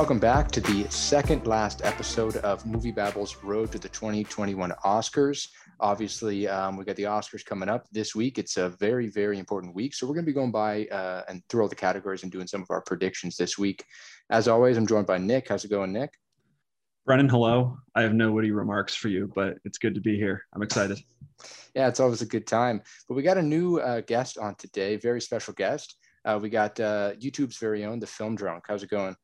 Welcome back to the second last episode of MovieBabble's Road to the 2021 Oscars. Obviously, um, we got the Oscars coming up this week. It's a very, very important week. So we're going to be going by uh, and through all the categories and doing some of our predictions this week. As always, I'm joined by Nick. How's it going, Nick? Brennan, hello. I have no witty remarks for you, but it's good to be here. I'm excited. yeah, it's always a good time. But we got a new uh, guest on today, very special guest. Uh, we got uh, YouTube's very own, the Film Drunk. How's it going?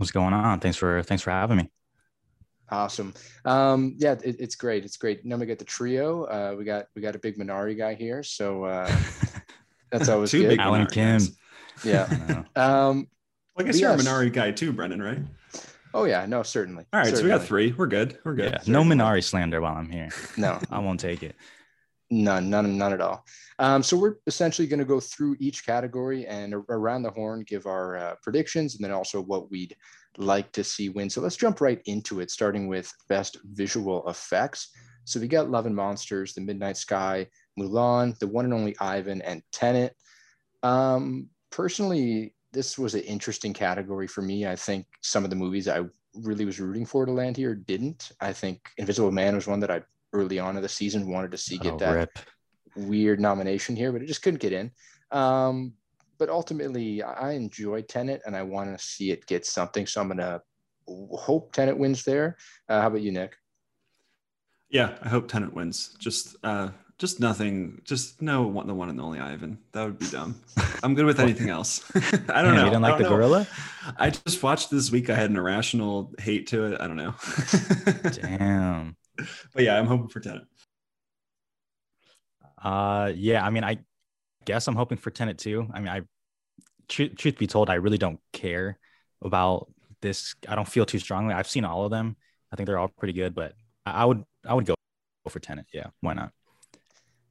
What's going on? Thanks for thanks for having me. Awesome. Um, yeah, it, it's great. It's great. Now we got the trio. Uh, we got we got a big Minari guy here, so uh, that's always Two good. Big Alan Kim. Guys. Yeah. um, well, I guess you're yes. a Minari guy too, Brennan, right? Oh yeah, no, certainly. All right, certainly. so we got three. We're good. We're good. Yeah, no Minari slander while I'm here. No, I won't take it. None, none, none at all. Um, so we're essentially going to go through each category and around the horn, give our uh, predictions, and then also what we'd like to see win. So let's jump right into it, starting with best visual effects. So we got Love and Monsters, The Midnight Sky, Mulan, The One and Only Ivan, and Tenet. Um, personally, this was an interesting category for me. I think some of the movies I really was rooting for to land here didn't. I think Invisible Man was one that I early on in the season wanted to see get oh, that rip. weird nomination here, but it just couldn't get in. Um, but ultimately, I enjoy Tenet and I want to see it get something. So I'm going to hope Tenet wins there. Uh, how about you, Nick? Yeah, I hope Tenet wins. Just, uh, just nothing. Just no one, the one and only Ivan. That would be dumb. I'm good with anything else. I don't know. You didn't like the know. gorilla? I just watched this week. I had an irrational hate to it. I don't know. Damn. But yeah, I'm hoping for Tenet. Uh, yeah. I mean, I guess I'm hoping for Tenet too. I mean, I truth, truth be told, I really don't care about this. I don't feel too strongly. I've seen all of them. I think they're all pretty good, but I, I would I would go for Tenet. Yeah, why not?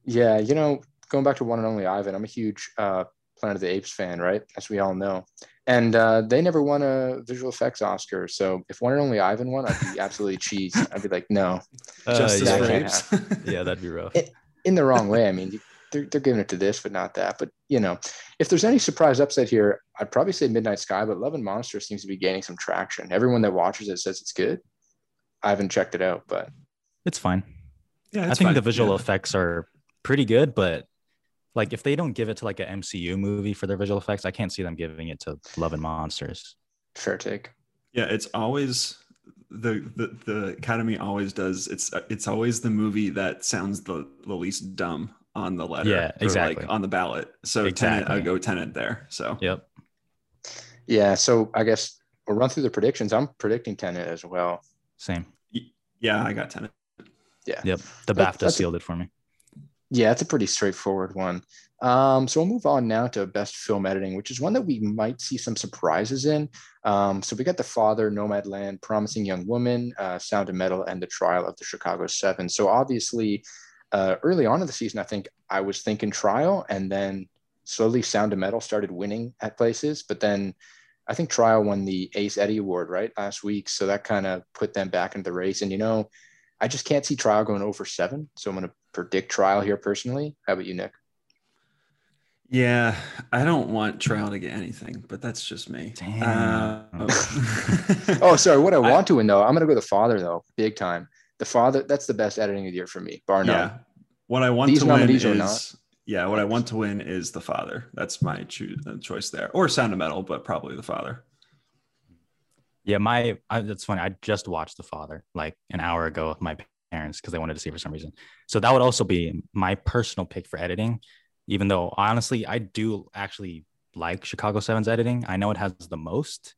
Yeah, you know, going back to one and only Ivan, I'm a huge uh, Planet of the Apes fan, right? As we all know. And uh, they never won a visual effects Oscar. So if one and only Ivan won, I'd be absolutely cheese. I'd be like, no. Uh, Justice yeah, for Apes. yeah, that'd be rough. In, in the wrong way. I mean, they're, they're giving it to this, but not that. But, you know, if there's any surprise upset here, I'd probably say Midnight Sky, but Love and Monsters seems to be gaining some traction. Everyone that watches it says it's good. I haven't checked it out, but it's fine. Yeah, I think fine. the visual yeah. effects are pretty good, but like if they don't give it to like an MCU movie for their visual effects, I can't see them giving it to Love and Monsters. Fair take. Yeah, it's always the the the Academy always does. It's it's always the movie that sounds the, the least dumb on the letter. Yeah, exactly. Like on the ballot. So exactly. Tenet, I go Tenet there. So yep. Yeah. So I guess we'll run through the predictions. I'm predicting Tenet as well. Same. Yeah, I got Tenet. Yeah. Yep. The BAFTA that's sealed it for me. Yeah, it's a pretty straightforward one. Um, so we'll move on now to best film editing, which is one that we might see some surprises in. Um, so we got The Father, Nomadland, Promising Young Woman, uh, Sound of Metal, and The Trial of the Chicago Seven. So obviously, uh, early on in the season, I think I was thinking Trial, and then slowly Sound of Metal started winning at places. But then I think Trial won the Ace Eddie Award right last week, so that kind of put them back into the race. And you know, I just can't see Trial going over seven, so I'm going to predict trial here personally. How about you, Nick? Yeah, I don't want trial to get anything, but that's just me. Damn. Uh, oh, sorry. What I want I, to win though, I'm gonna go the father though, big time. The father, that's the best editing of the year for me, bar none. Yeah. What I want These to win is yeah, what I want to win is the father. That's my cho- uh, choice there, or Sound of Metal, but probably the father. Yeah, my I, that's funny. I just watched the father like an hour ago with my parents because they wanted to see for some reason. So that would also be my personal pick for editing, even though honestly, I do actually like Chicago 7's editing. I know it has the most,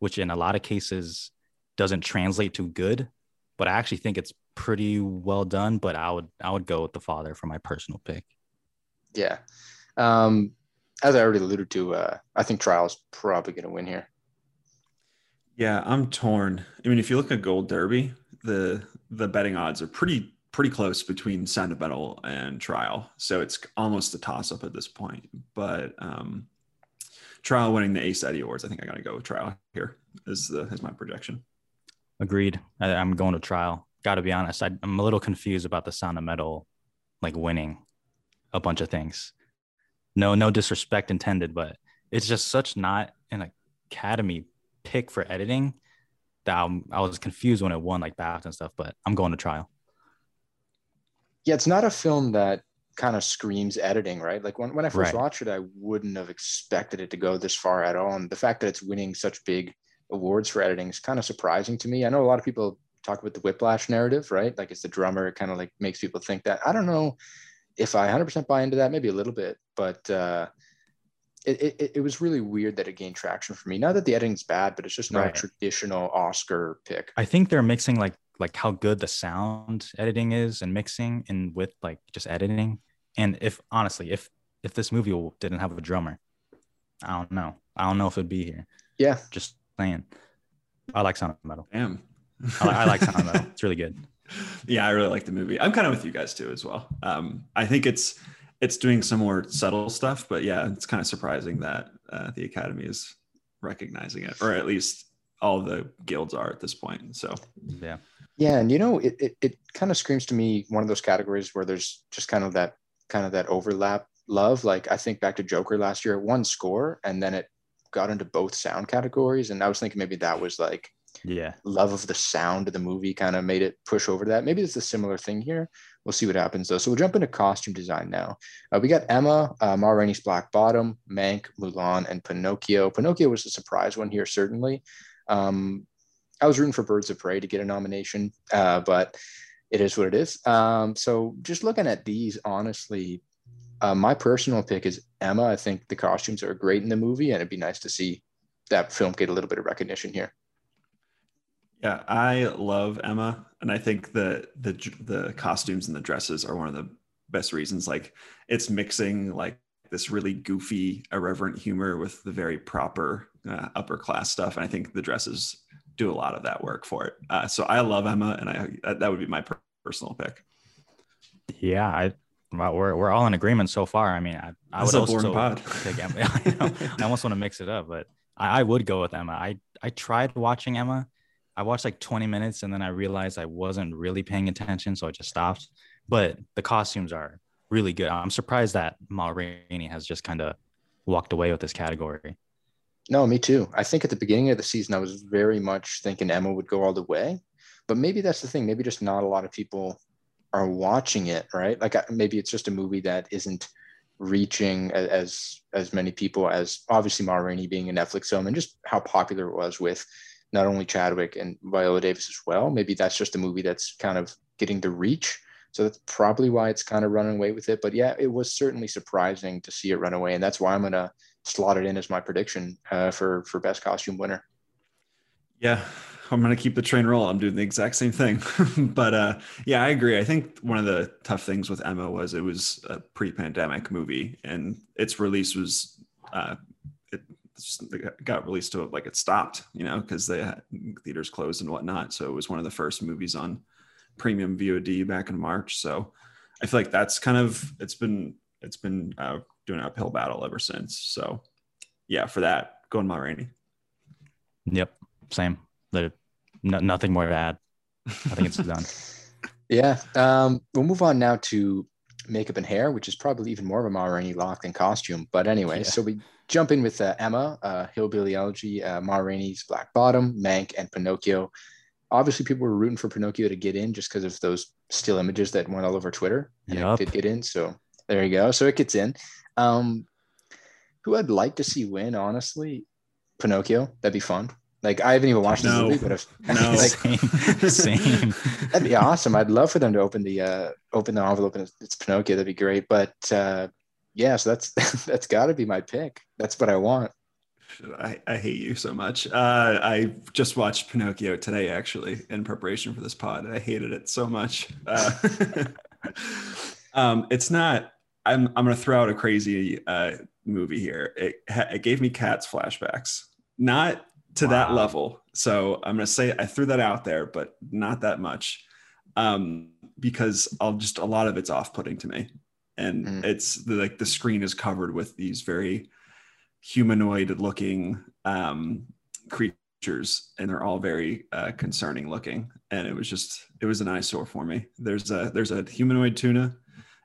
which in a lot of cases doesn't translate to good, but I actually think it's pretty well done. But I would I would go with the father for my personal pick. Yeah. Um, as I already alluded to, uh, I think Trial is probably going to win here. Yeah, I'm torn. I mean, if you look at Gold Derby, the the betting odds are pretty pretty close between Sound of Metal and Trial, so it's almost a toss up at this point. But um, Trial winning the Ace Eddie Awards, I think I got to go with Trial here. Is the is my projection. Agreed. I, am going to Trial. Got to be honest, I, I'm a little confused about the Sound of Metal, like winning a bunch of things. No, no disrespect intended, but it's just such not an Academy pick for editing that I'm, i was confused when it won like BAFTA and stuff, but I'm going to trial. Yeah, it's not a film that kind of screams editing, right? Like when, when I first Right. watched it, I wouldn't have expected it to go this far at all. And the fact that it's winning such big awards for editing is kind of surprising to me. I know a lot of people talk about the whiplash narrative, right? Like it's the drummer, it kind of like makes people think that. I don't know if I 100% buy into that, maybe a little bit, but uh, it, it, it was really weird that it gained traction for me. Not that the editing's bad, but it's just not Right. a traditional Oscar pick. I think they're mixing like like how good the sound editing is and mixing and with like just editing. And if honestly, if if this movie didn't have a drummer, I don't know. I don't know if it'd be here. Yeah. Just saying. I like sound of metal. Damn. I, I like sound of metal. It's really good. yeah, I really like the movie. I'm kind of with you guys too as well. Um, I think it's it's doing some more subtle stuff, but yeah, it's kind of surprising that uh, the Academy is recognizing it, or at least all the guilds are at this point. So Yeah. Yeah, and you know, it it, it kind of screams to me one of those categories where there's just kind of that kind of that overlap love. Like I think back to Joker last year, it won score, and then it got into both sound categories, and I was thinking maybe that was like Yeah. love of the sound of the movie kind of made it push over that. Maybe it's a similar thing here. We'll see what happens though. So we'll jump into costume design now. Uh, we got Emma, uh, Ma Rainey's Black Bottom, Mank, Mulan, and Pinocchio. Pinocchio was a surprise one here, certainly. Um, I was rooting for Birds of Prey to get a nomination, uh, but it is what it is. Um, so just looking at these, honestly, uh, my personal pick is Emma. I think the costumes are great in the movie, and it'd be nice to see that film get a little bit of recognition here. yeah, I love Emma, and I think the the the costumes and the dresses are one of the best reasons. Like it's mixing like this really goofy, irreverent humor with the very proper uh, upper class stuff, and I think the dresses do a lot of that work for it. Uh, so I love Emma, and I that, that would be my personal pick. Yeah. I well, we're we're all in agreement so far. I mean, I, I would is also pod. pick Emma. I, know. I almost want to mix it up, but I, I would go with Emma. I I tried watching Emma. I watched like 20 minutes and then I realized I wasn't really paying attention, so I just stopped. But the costumes are really good. I'm surprised that Ma Rainey has just kind of walked away with this category. No, me too. I think at the beginning of the season, I was very much thinking Emma would go all the way, but maybe that's the thing. Maybe just not a lot of people are watching it, right? Like maybe it's just a movie that isn't reaching as as many people as obviously Ma Rainey being a Netflix film and just how popular it was with not only Chadwick and Viola Davis as well. Maybe that's just a movie that's kind of getting the reach. So that's probably why it's kind of running away with it. But yeah, it was certainly surprising to see it run away, and that's why I'm gonna slot it in as my prediction uh, for for best costume winner. Yeah, I'm gonna keep the train rolling. I'm doing the exact same thing. but uh, yeah, I agree. I think one of the tough things with Emma was it was a pre-pandemic movie, and its release was uh, it got released to like it stopped, you know, because the theaters closed and whatnot. So it was one of the first movies on premium VOD back in March. So I feel like that's kind of it's been it's been uh, doing an uphill battle ever since. So yeah, for that, going Ma Rainey. Yep, same. There, no, nothing more to add. I think it's done. Yeah. Um, we'll move on now to makeup and hair, which is probably even more of a Ma Rainey lock than costume. But anyway, Yeah. so we jump in with uh, Emma, uh, Hillbilly Elegy, uh, Ma Rainey's Black Bottom, Mank, and Pinocchio. Obviously, people were rooting for Pinocchio to get in just because of those still images that went all over Twitter. And Yup. it did get in. So there you go. So it gets in. Um, who I'd like to see win, honestly, Pinocchio. That'd be fun. Like I haven't even watched the No. movie, but if No. like, same, same. That'd be awesome. I'd love for them to open the uh, open the envelope and it's, it's Pinocchio. That'd be great. But uh, yeah, so that's that's got to be my pick. That's what I want. I, I hate you so much. Uh, I just watched Pinocchio today, actually, in preparation for this pod. and I hated it so much. Uh, um, it's not. I'm. I'm going to throw out a crazy uh, movie here. It, it gave me cats flashbacks, not to that level. So I'm going to say I threw that out there, but not that much, um, because I'll just a lot of it's off-putting to me, and Mm. it's the, like the screen is covered with these very humanoid looking um, creatures and they're all very uh, concerning looking. And it was just it was an eyesore for me. There's a there's a humanoid tuna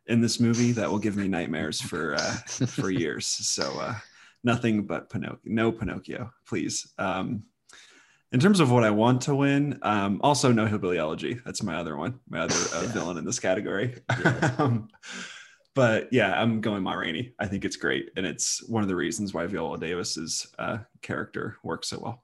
in this movie that will give me nightmares for uh, for years. So uh, nothing but pinocchio no pinocchio please um, In terms of what I want to win, um, also no hillbilly elegy. That's my other one, my other uh, Yeah. villain in this category. um, but yeah, I'm going Ma Rainey. I think it's great, and it's one of the reasons why Viola Davis's uh, character works so well.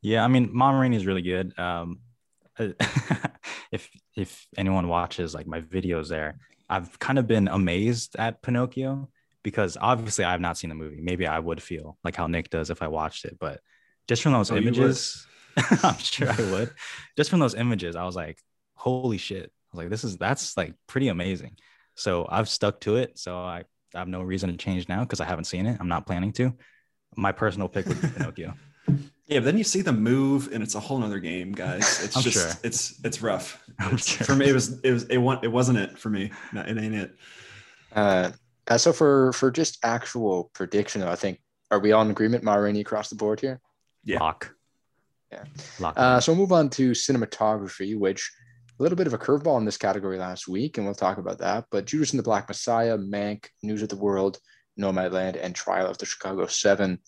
Yeah, I mean, Ma Rainey is really good. Um, if if anyone watches like my videos there, I've kind of been amazed at Pinocchio because obviously I have not seen the movie. Maybe I would feel like how Nick does if I watched it, but just from those Oh, images, I'm sure I would. Just from those images, I was like, holy shit. I was like, this is that's like pretty amazing. So I've stuck to it. So I, I have no reason to change now because I haven't seen it. I'm not planning to. My personal pick would be Pinocchio. Yeah, but then you see the move, and it's a whole nother game, guys. It's I'm just sure. it's it's rough. It's- sure. For me, it was it was it wa- it wasn't it for me. No, it ain't it. Uh, uh, so for for just actual prediction, I think are we all in agreement? Ma Rainey across the board here. Yeah. Lock. Yeah. Lock. Uh, so we'll move on to cinematography, which a little bit of a curveball in this category last week, and we'll talk about that. But Judas and the Black Messiah, Mank, News of the World, Nomadland, and Trial of the Chicago Seven.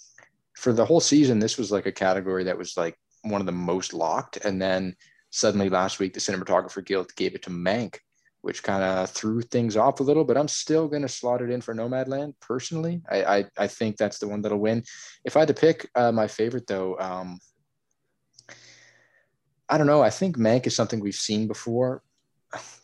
For the whole season, this was like a category that was like one of the most locked. And then suddenly last week, the Cinematographer Guild gave it to Mank, which kind of threw things off a little. But I'm still going to slot it in for Nomadland personally. I, I, I think that's the one that'll win. If I had to pick uh, my favorite, though, um, I don't know. I think Mank is something we've seen before.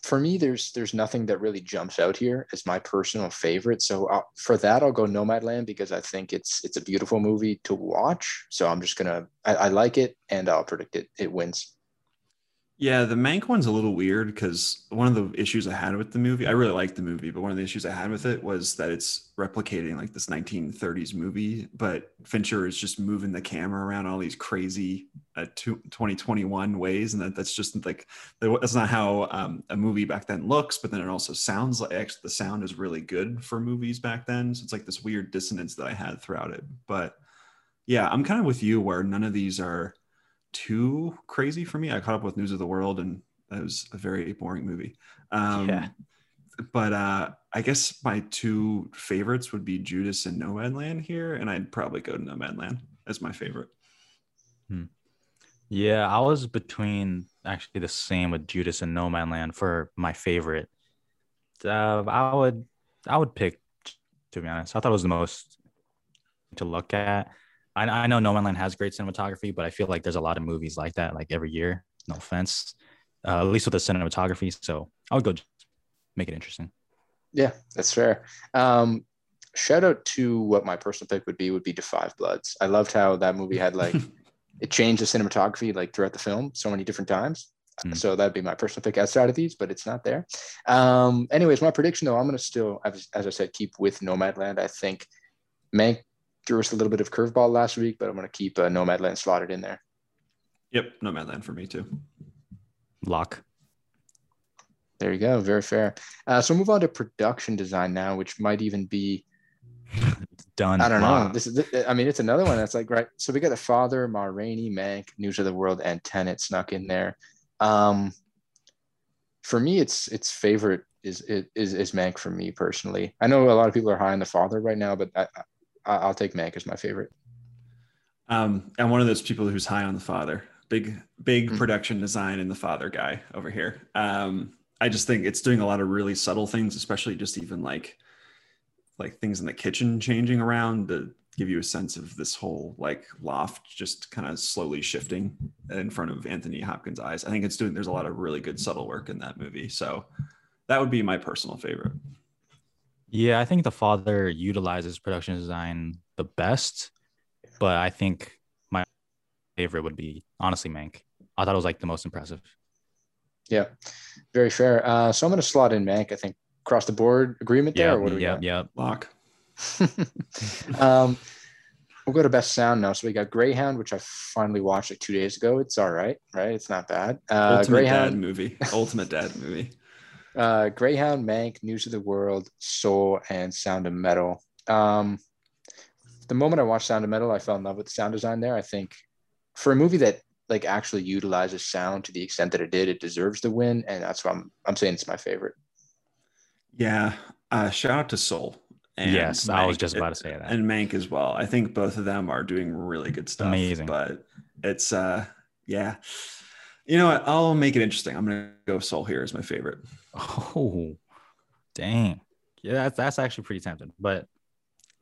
For me, there's there's nothing that really jumps out here as my personal favorite. So uh, for that, I'll go Nomadland because I think it's it's a beautiful movie to watch. So I'm just gonna I, I like it and I'll predict it it wins. Yeah, the Mank one's a little weird because one of the issues I had with the movie, I really liked the movie, but one of the issues I had with it was that it's replicating like this 1930s movie, but Fincher is just moving the camera around all these crazy uh, 2021 ways, and that that's just like that's not how um, a movie back then looks. But then it also sounds like actually the sound is really good for movies back then, so it's like this weird dissonance that I had throughout it. But yeah, I'm kind of with you where none of these are too crazy for me. I caught up with News of the World, and that was a very boring movie. Um, Yeah. But uh, I guess my two favorites would be Judas and Nomadland here, and I'd probably go to Nomadland as my favorite. Yeah, I was between actually the same with Judas and Nomadland for my favorite. Uh, I would I would pick to be honest. I thought it was the most to look at. I, I know Nomadland has great cinematography, but I feel like there's a lot of movies like that like every year. No offense, uh, at least with the cinematography. So I would go make it interesting. Yeah, that's fair. Um, shout out to what my personal pick would be would be Da 5 Bloods. I loved how that movie had like it changed the cinematography like throughout the film so many different times. Mm. So that'd be my personal pick outside of these, but it's not there. Um, anyways, my prediction though, I'm gonna still, as, as I said, keep with Nomadland. I think Mank threw us a little bit of curveball last week, but I'm gonna keep uh, Nomadland slotted in there. Yep, Nomadland for me too. Lock. There you go, very fair. Uh, so move on to production design now, which might even be Done. I don't know. Lock. This is, I mean, it's another one that's like, right. So we got the father, Ma Rainey, Mank, News of the World, and Tenet snuck in there. Um, for me, it's its favorite is is is Mank for me personally. I know a lot of people are high on the father right now, but I, I I'll take Mank as my favorite. Um, I'm one of those people who's high on the father. Big, big Mm. production design and the father guy over here. Um, I just think it's doing a lot of really subtle things, especially just even like like things in the kitchen changing around to give you a sense of this whole like loft just kind of slowly shifting in front of Anthony Hopkins' eyes. I think it's doing there's a lot of really good subtle work in that movie. So that would be my personal favorite. Yeah, I think the father utilizes production design the best, but I think my favorite would be honestly Mank. I thought it was like the most impressive. Yeah, very fair. Uh, so I'm going to slot in Mank. I think across the board agreement there. Yeah, or what do we yeah, got? yeah. Lock. um, we'll go to best sound now. So we got Greyhound, which I finally watched like two days ago. It's all right, right? It's not bad. Uh, Ultimate dad movie. Ultimate dad movie. Uh, Greyhound, Mank, News of the World, Soul, and Sound of Metal. Um, the moment I watched Sound of Metal, I fell in love with the sound design there. I think for a movie that like actually utilizes sound to the extent that it did, it deserves the win, and that's why I'm I'm saying it's my favorite. Yeah. Uh, shout out to Soul. And yes, I was just about to say that. and Mank as well. I think both of them are doing really good stuff. Amazing. But it's uh yeah. You know what? I'll make it interesting. I'm gonna go Soul here as my favorite. Oh, dang. Yeah, that's, that's actually pretty tempting. But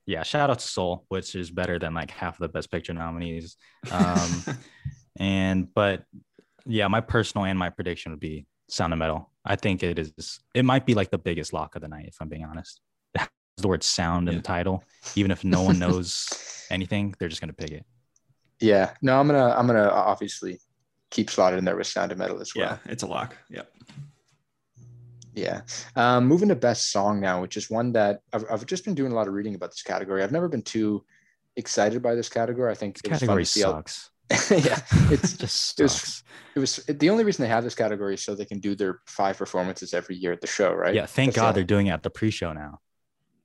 yeah, shout out to Soul, which is better than like half of the Best Picture nominees. Um, and but yeah, my personal and my prediction would be Sound of Metal. I think it is. It might be like the biggest lock of the night, if I'm being honest. The word "sound" in Yeah. the title, even if no one knows anything, they're just gonna pick it. Yeah, no, I'm gonna I'm gonna obviously keep slotted in there with Sound of Metal as well. yeah, it's a lock. Yep. Yeah. Um, moving to best song now, which is one that I've, I've just been doing a lot of reading about this category. I've never been too excited by this category. I think This it was fun category to see how- sucks. yeah, it's just it was- sucks. it was the only reason they have this category is so they can do their five performances every year at the show, right? Yeah, thank That's God only- they're doing it at the pre-show now.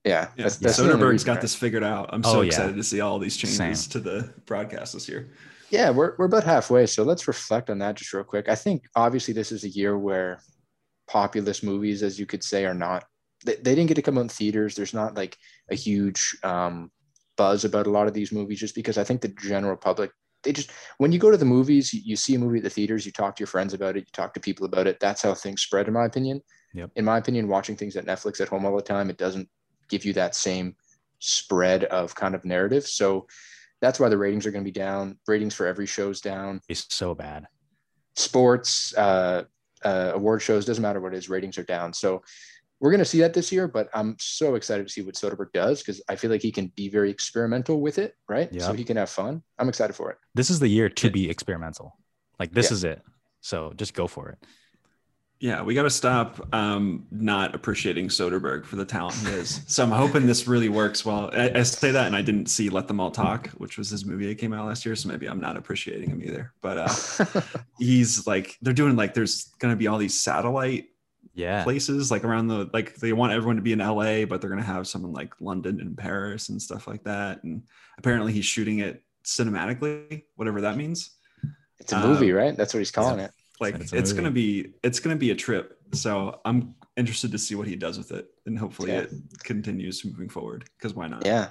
Yeah, Yeah. that's, that's the only Soderbergh's reason, got right? this figured out. I'm Oh, so yeah. excited to see all these changes Same. to the broadcast this year. Yeah, we're we're about halfway, so let's reflect on that just real quick. I think obviously this is a year where populist movies, as you could say, are not they, they didn't get to come out in theaters. There's not like a huge um, buzz about a lot of these movies, just because I think the general public they just when you go to the movies, you, you see a movie at the theaters, you talk to your friends about it, you talk to people about it. That's how things spread, in my opinion. Yep. In my opinion, watching things at Netflix at home all the time, it doesn't give you that same spread of kind of narrative. So that's why the ratings are going to be down. Ratings for every show's down. It's so bad. Sports, uh, uh, award shows, doesn't matter what it is, ratings are down. So we're going to see that this year, but I'm so excited to see what Soderbergh does because I feel like he can be very experimental with it, right? So he can have fun. I'm excited for it. This is the year to be experimental. Like this Yeah. is it. So just go for it. Yeah, we got to stop um, not appreciating Soderbergh for the talent he is. So I'm hoping this really works well. I, I say that, and I didn't see Let Them All Talk, which was his movie that came out last year. So maybe I'm not appreciating him either. But uh, he's like, they're doing like, there's going to be all these satellite Yeah. places like around the like they want everyone to be in LA, but they're gonna have some in like London and Paris and stuff like that. And apparently he's shooting it cinematically, whatever that means. it's a movie, Um, right? That's what he's calling it. Like It's it's, gonna be it's gonna be a trip. So I'm interested to see what he does with it, and hopefully Yeah. it continues moving forward. Because why not? Yeah.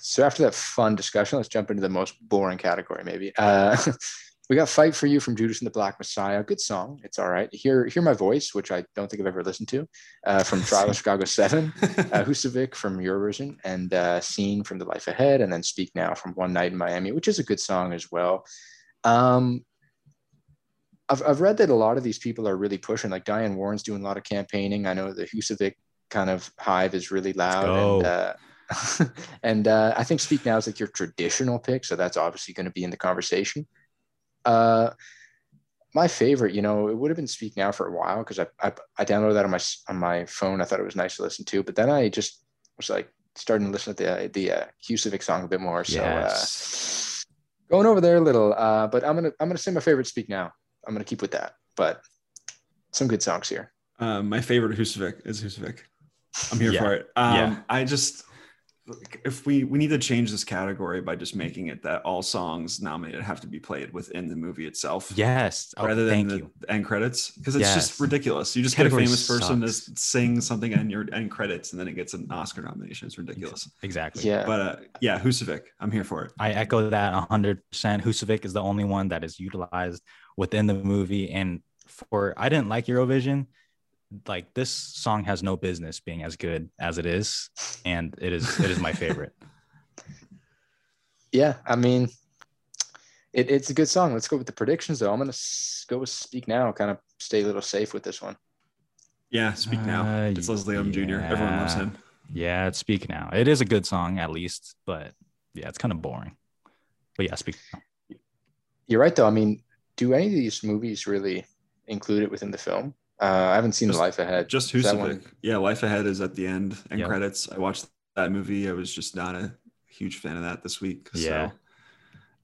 So after that fun discussion, let's jump into the most boring category, maybe. Uh, we got "Fight for You" from Judas and the Black Messiah. Good song. It's all right. Hear, hear my voice, which I don't think I've ever listened to, uh, from Trial of Chicago Seven. uh, Husavik from Eurovision, and uh, Seen from The Life Ahead, and then Speak Now from One Night in Miami, which is a good song as well. Um, I've, I've read that a lot of these people are really pushing, like Diane Warren's doing a lot of campaigning. I know the Husavik kind of hive is really loud. go. And, uh, and uh, I think Speak Now is like your traditional pick, so that's obviously going to be in the conversation. Uh, my favorite, you know, it would have been Speak Now for a while because I, I I downloaded that on my on my phone. I thought it was nice to listen to, but then I just was like starting to listen to the the uh, song a bit more. So Yes. uh, going over there a little, uh, but I'm gonna I'm gonna say my favorite Speak Now. I'm gonna keep with that, but some good songs here. Um, my favorite Husavik is Husavik. I'm here Yeah. for it. Um, Yeah. I just if we we need to change this category by just making it that all songs nominated have to be played within the movie itself. Yes. Oh, rather than the you. end credits because it's just ridiculous. You just Category get a famous person to sucks. s- sing something in your end credits and then it gets an Oscar nomination. It's ridiculous. Exactly. Yeah, But uh, yeah, Husavik, I'm here for it. I echo that 100%. Husavik is the only one that is utilized within the movie. And for, I didn't like Eurovision. Like this song has no business being as good as it is. And it is, it is my favorite. yeah. I mean, it, it's a good song. Let's go with the predictions, though. I'm gonna s- go with Speak Now. Kind of stay a little safe with this one. Yeah, speak now. Uh, It's Leslie Odom Jr. Everyone loves him. Yeah, it's Speak Now. It is a good song, at least, but yeah, it's kind of boring. But yeah, Speak Now. You're right, though. I mean, do any of these movies really include it within the film? Uh, I haven't seen Just- Life Ahead. Just Is that Husavik. one- Yeah, Life Ahead is at the end and Yep. credits. I watched that movie. I was just not a huge fan of that this week. Yeah. So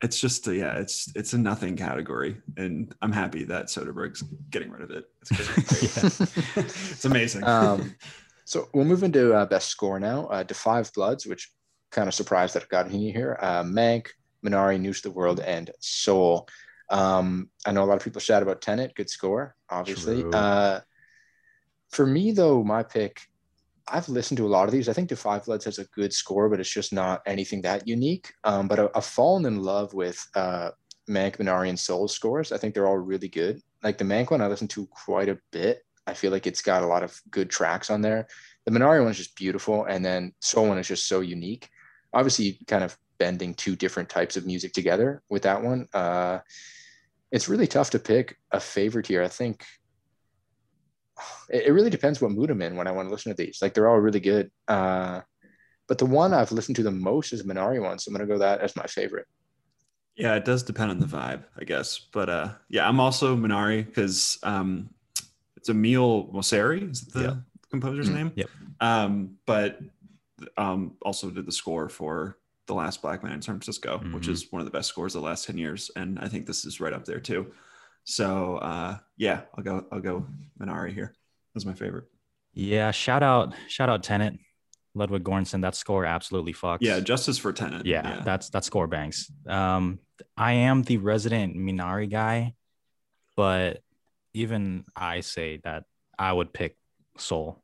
it's just a, yeah, it's it's a nothing category, and I'm happy that Soderbergh's getting rid of it. It's, Yeah. it's amazing. Um, so we'll move into uh, best score now. Uh, Da 5 Bloods, which kind of surprised that it got in here. Uh, Mank, Minari, News of the World, and Soul. Um, I know a lot of people shout about Tenet. Good score, obviously. Uh, for me, though, my pick, I've listened to a lot of these. I think Da 5 Bloods has a good score, but it's just not anything that unique. Um, but I've fallen in love with uh, Mank, Minari, and Soul scores. I think they're all really good. Like the Mank one, I listened to quite a bit. I feel like it's got a lot of good tracks on there. The Minari one is just beautiful, and then Soul one is just so unique. Obviously, kind of bending two different types of music together with that one. Uh, it's really tough to pick a favorite here. I think it, it, really depends what mood I'm in when I want to listen to these. Like they're all really good. Uh, but the one I've listened to the most is Minari one, so I'm gonna go that as my favorite. Yeah, it does depend on the vibe, I guess. But uh, yeah, I'm also Minari because um, it's Emile Mosseri is the yep. composer's mm-hmm. name. Yep. Um, but um, also did the score for The Last Black Man in San Francisco, mm-hmm. which is one of the best scores of the last 10 years. And I think this is right up there too. So uh, yeah, I'll go, I'll go Minari here. That's my favorite. Yeah. Shout out, shout out Tenet, Ludwig Göransson. That score absolutely fucks. Yeah. Justice for Tenet. Yeah, yeah. That's, that score bangs. Um, I am the resident Minari guy, but even I say that I would pick Soul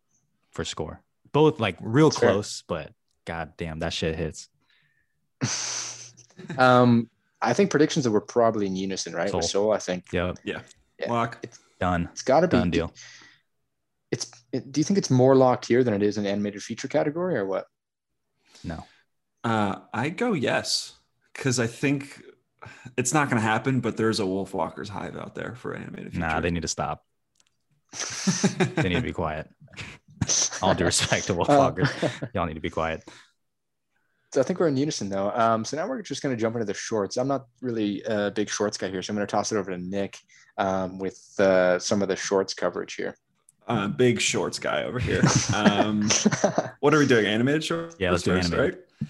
for score. Both like real That's close, fair. but god damn, that shit hits. um, I think predictions that were probably in unison, right? Soul. With Soul, I think. Yep. Yeah. Yeah. Lock. It's done. It's got to be done deal. It's. It, do you think it's more locked here than it is in animated feature category, or what? No. Uh, I go yes, because I think it's not going to happen. But there's a Wolfwalkers hive out there for animated feature. Nah, they need to stop. they need to be quiet. All due respect to Wolfwalkers, y'all need to be quiet. So I think we're in unison though. Um, so now we're just going to jump into the shorts. I'm not really a big shorts guy here, so I'm going to toss it over to Nick um, with uh, some of the shorts coverage here. Uh, big shorts guy over here. Um, what are we doing? Animated shorts? Yeah, let's do animated. Right?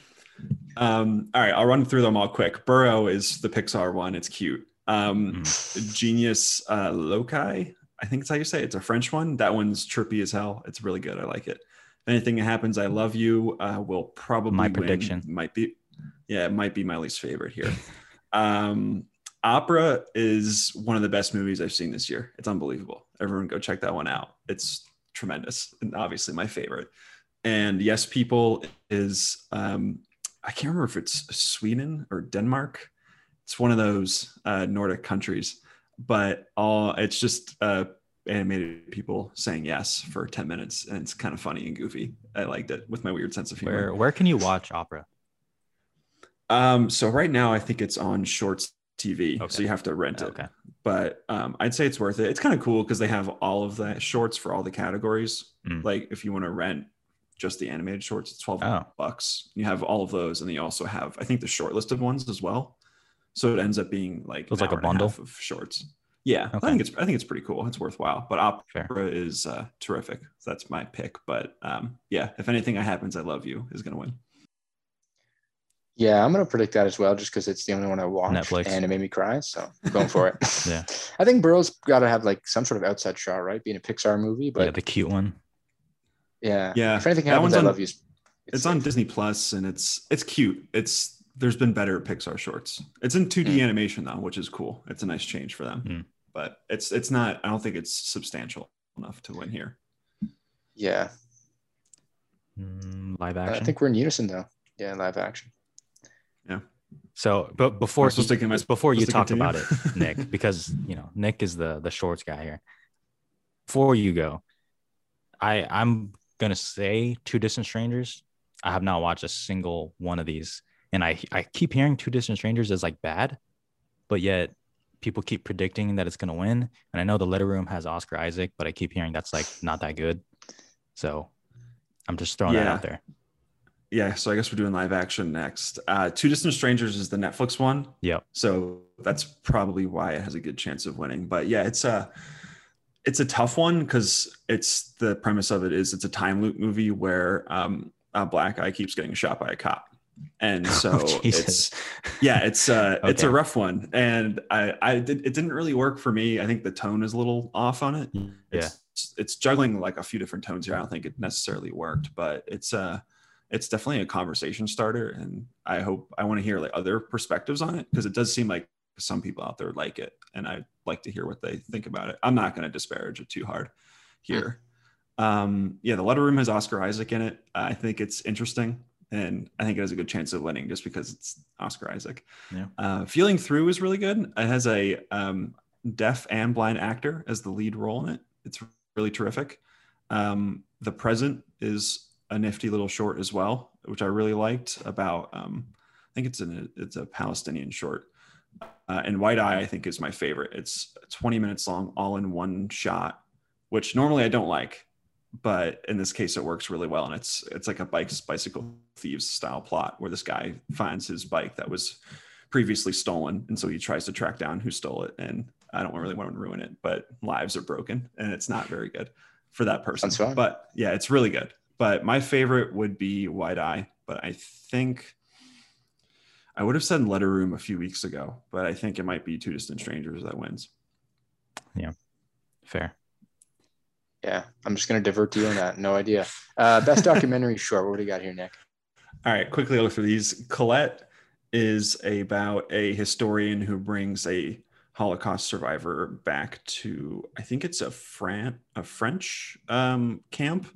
Um, all right, I'll run through them all quick. Burrow is the Pixar one. It's cute. Um, mm. Genius uh, Loci, I think it's how you say it. It's a French one. That one's trippy as hell. It's really good. I like it anything that happens, I love you. Uh, will probably my win. prediction might be, yeah, it might be my least favorite here. um, Opera is one of the best movies I've seen this year. It's unbelievable. Everyone go check that one out. It's tremendous and obviously my favorite. And Yes People is um, I can't remember if it's Sweden or Denmark. It's one of those uh, Nordic countries, but all it's just uh, animated people saying yes for 10 minutes and it's kind of funny and goofy. I liked it with my weird sense of humor. Where, where can you watch opera? Um so right now i think it's on shorts tv okay. so you have to rent it. Okay. But um i'd say it's worth it. It's kind of cool because they have all of the shorts for all the categories. Mm. like if you want to rent just the animated shorts it's 12 oh. bucks. You have all of those and then you also have i think the shortlisted ones as well. So it ends up being like it's like a bundle? of shorts yeah, okay. I think it's I think it's pretty cool. It's worthwhile. But opera Fair. is uh, terrific. So that's my pick. But um, yeah, if anything happens, I love you is gonna win. Yeah, I'm gonna predict that as well, just because it's the only one I watched Netflix. and it made me cry. So I'm going for it. yeah, I think Burrow's got to have like some sort of outside shot, right? Being a Pixar movie, but yeah, the cute one. Yeah, yeah. If anything happens, I on, love you. It's, it's on Disney Plus, and it's it's cute. It's there's been better Pixar shorts. It's in 2D mm. animation though, which is cool. It's a nice change for them. Mm but it's it's not. I don't think it's substantial enough to win here. Yeah. Mm, live action. I think we're in unison though. Yeah, live action. Yeah. So, but before you, before you talk about it, Nick, because you know Nick is the the shorts guy here. Before you go, I I'm gonna say Two Distant Strangers. I have not watched a single one of these, and I I keep hearing Two Distant Strangers is like bad, but yet people keep predicting that it's going to win. And I know the letter room has Oscar Isaac, but I keep hearing that's like not that good. So I'm just throwing yeah. that out there. Yeah. So I guess we're doing live action next. Uh, Two Distant Strangers is the Netflix one. Yep. So that's probably why it has a good chance of winning. But yeah, it's a it's a tough one because it's the premise of it is it's a time loop movie where um, a black guy keeps getting shot by a cop and oh, so oh, it's yeah it's uh okay. it's a rough one. And i i did, it didn't really work for me. I think the tone is a little off on it. Yeah. It's, it's juggling like a few different tones here. I don't think it necessarily worked but it's uh it's definitely a conversation starter. And i hope i want to hear like other perspectives on it because it does seem like some people out there like it. And i'd like to hear what they think about it. I'm not going to disparage it too hard here. Um, yeah, the letter room has Oscar Isaac in it. I think it's interesting, and I think it has a good chance of winning just because it's Oscar Isaac. Yeah. Uh, Feeling Through is really good. It has a um, deaf and blind actor as the lead role in it. It's really terrific. Um, the Present is a nifty little short as well, which I really liked about. Um, I think it's an it's a Palestinian short. Uh, and White Eye, I think, is my favorite. It's 20 minutes long, all in one shot, which normally I don't like, but in this case, it works really well. And it's it's like a bikes bicycle thieves style plot where this guy finds his bike that was previously stolen, and so he tries to track down who stole it. And I don't really want to ruin it, but lives are broken, and it's not very good for that person. But yeah, it's really good. But my favorite would be White Eye, but I think I would have said Letter Room a few weeks ago, but I think it might be Two Distant Strangers that wins. Yeah. Fair. Yeah, I'm just gonna divert to you on that. No idea. Uh, best documentary short. What do you got here, Nick? All right, quickly look through these. Colette is about a historian who brings a Holocaust survivor back to, I think it's a Fran a French um, camp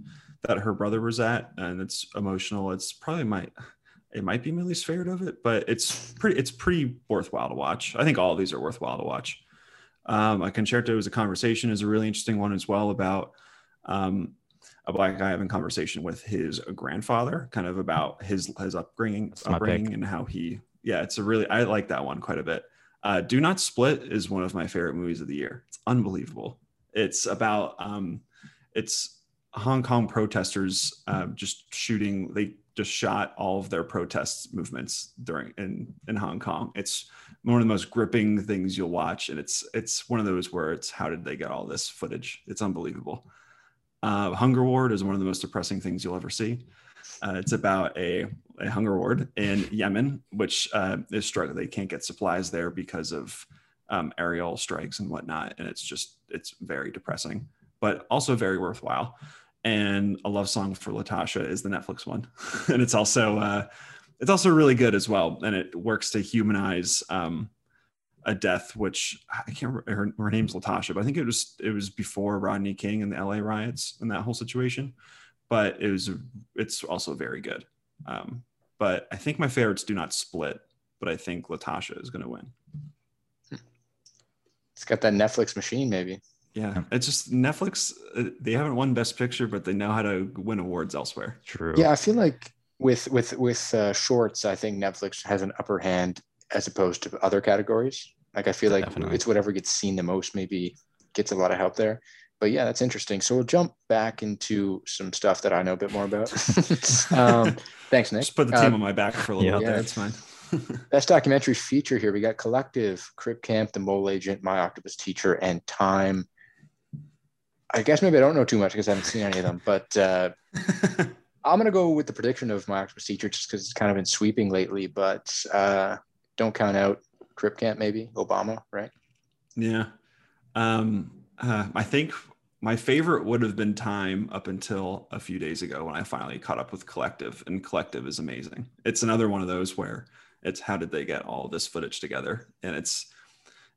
that her brother was at, and it's emotional. It's probably my it might be my least favorite of it, but it's pretty it's pretty worthwhile to watch. I think all of these are worthwhile to watch. Um, a concerto is a conversation is a really interesting one as well about um, a black guy having conversation with his grandfather, kind of about his his upbringing, That's upbringing and how he. Yeah, it's a really I like that one quite a bit. Uh, Do Not Split is one of my favorite movies of the year. It's unbelievable. It's about um, it's Hong Kong protesters uh, just shooting. They just shot all of their protest movements during in in Hong Kong. It's one of the most gripping things you'll watch, and it's it's one of those where it's how did they get all this footage? It's unbelievable. Uh, hunger ward is one of the most depressing things you'll ever see. Uh, it's about a, a hunger ward in Yemen, which uh, is struggling. They can't get supplies there because of um, aerial strikes and whatnot, and it's just it's very depressing, but also very worthwhile. And a love song for Latasha is the Netflix one, and it's also uh, it's also really good as well, and it works to humanize um, a death, which I can't remember her, her name's Latasha, but I think it was it was before Rodney King and the LA riots and that whole situation. But it was it's also very good. Um, but I think my favorites do not split, but I think Latasha is going to win. It's got that Netflix machine, maybe. Yeah, it's just Netflix. uh, They haven't won Best Picture, but they know how to win awards elsewhere. True. Yeah, I feel like with with with uh, shorts, I think Netflix has an upper hand as opposed to other categories. Like I feel like Definitely. it's whatever gets seen the most, maybe gets a lot of help there. But yeah, that's interesting. So we'll jump back into some stuff that I know a bit more about. um, thanks, Nick. Just put the team Uh, on my back for a little yeah. bit. Yeah. It's fine. Best documentary feature here. We got Collective, Crip Camp, The Mole Agent, My Octopus Teacher, and Time. I guess maybe I don't know too much because I haven't seen any of them, but uh, I'm gonna go with the prediction of My Octopus Teacher just because it's kind of been sweeping lately. But uh, don't count out Crip Camp, maybe Obama, right? Yeah. Um, uh, I think my favorite would have been Time up until a few days ago when I finally caught up with Collective, and Collective is amazing. It's another one of those where it's how did they get all this footage together, and it's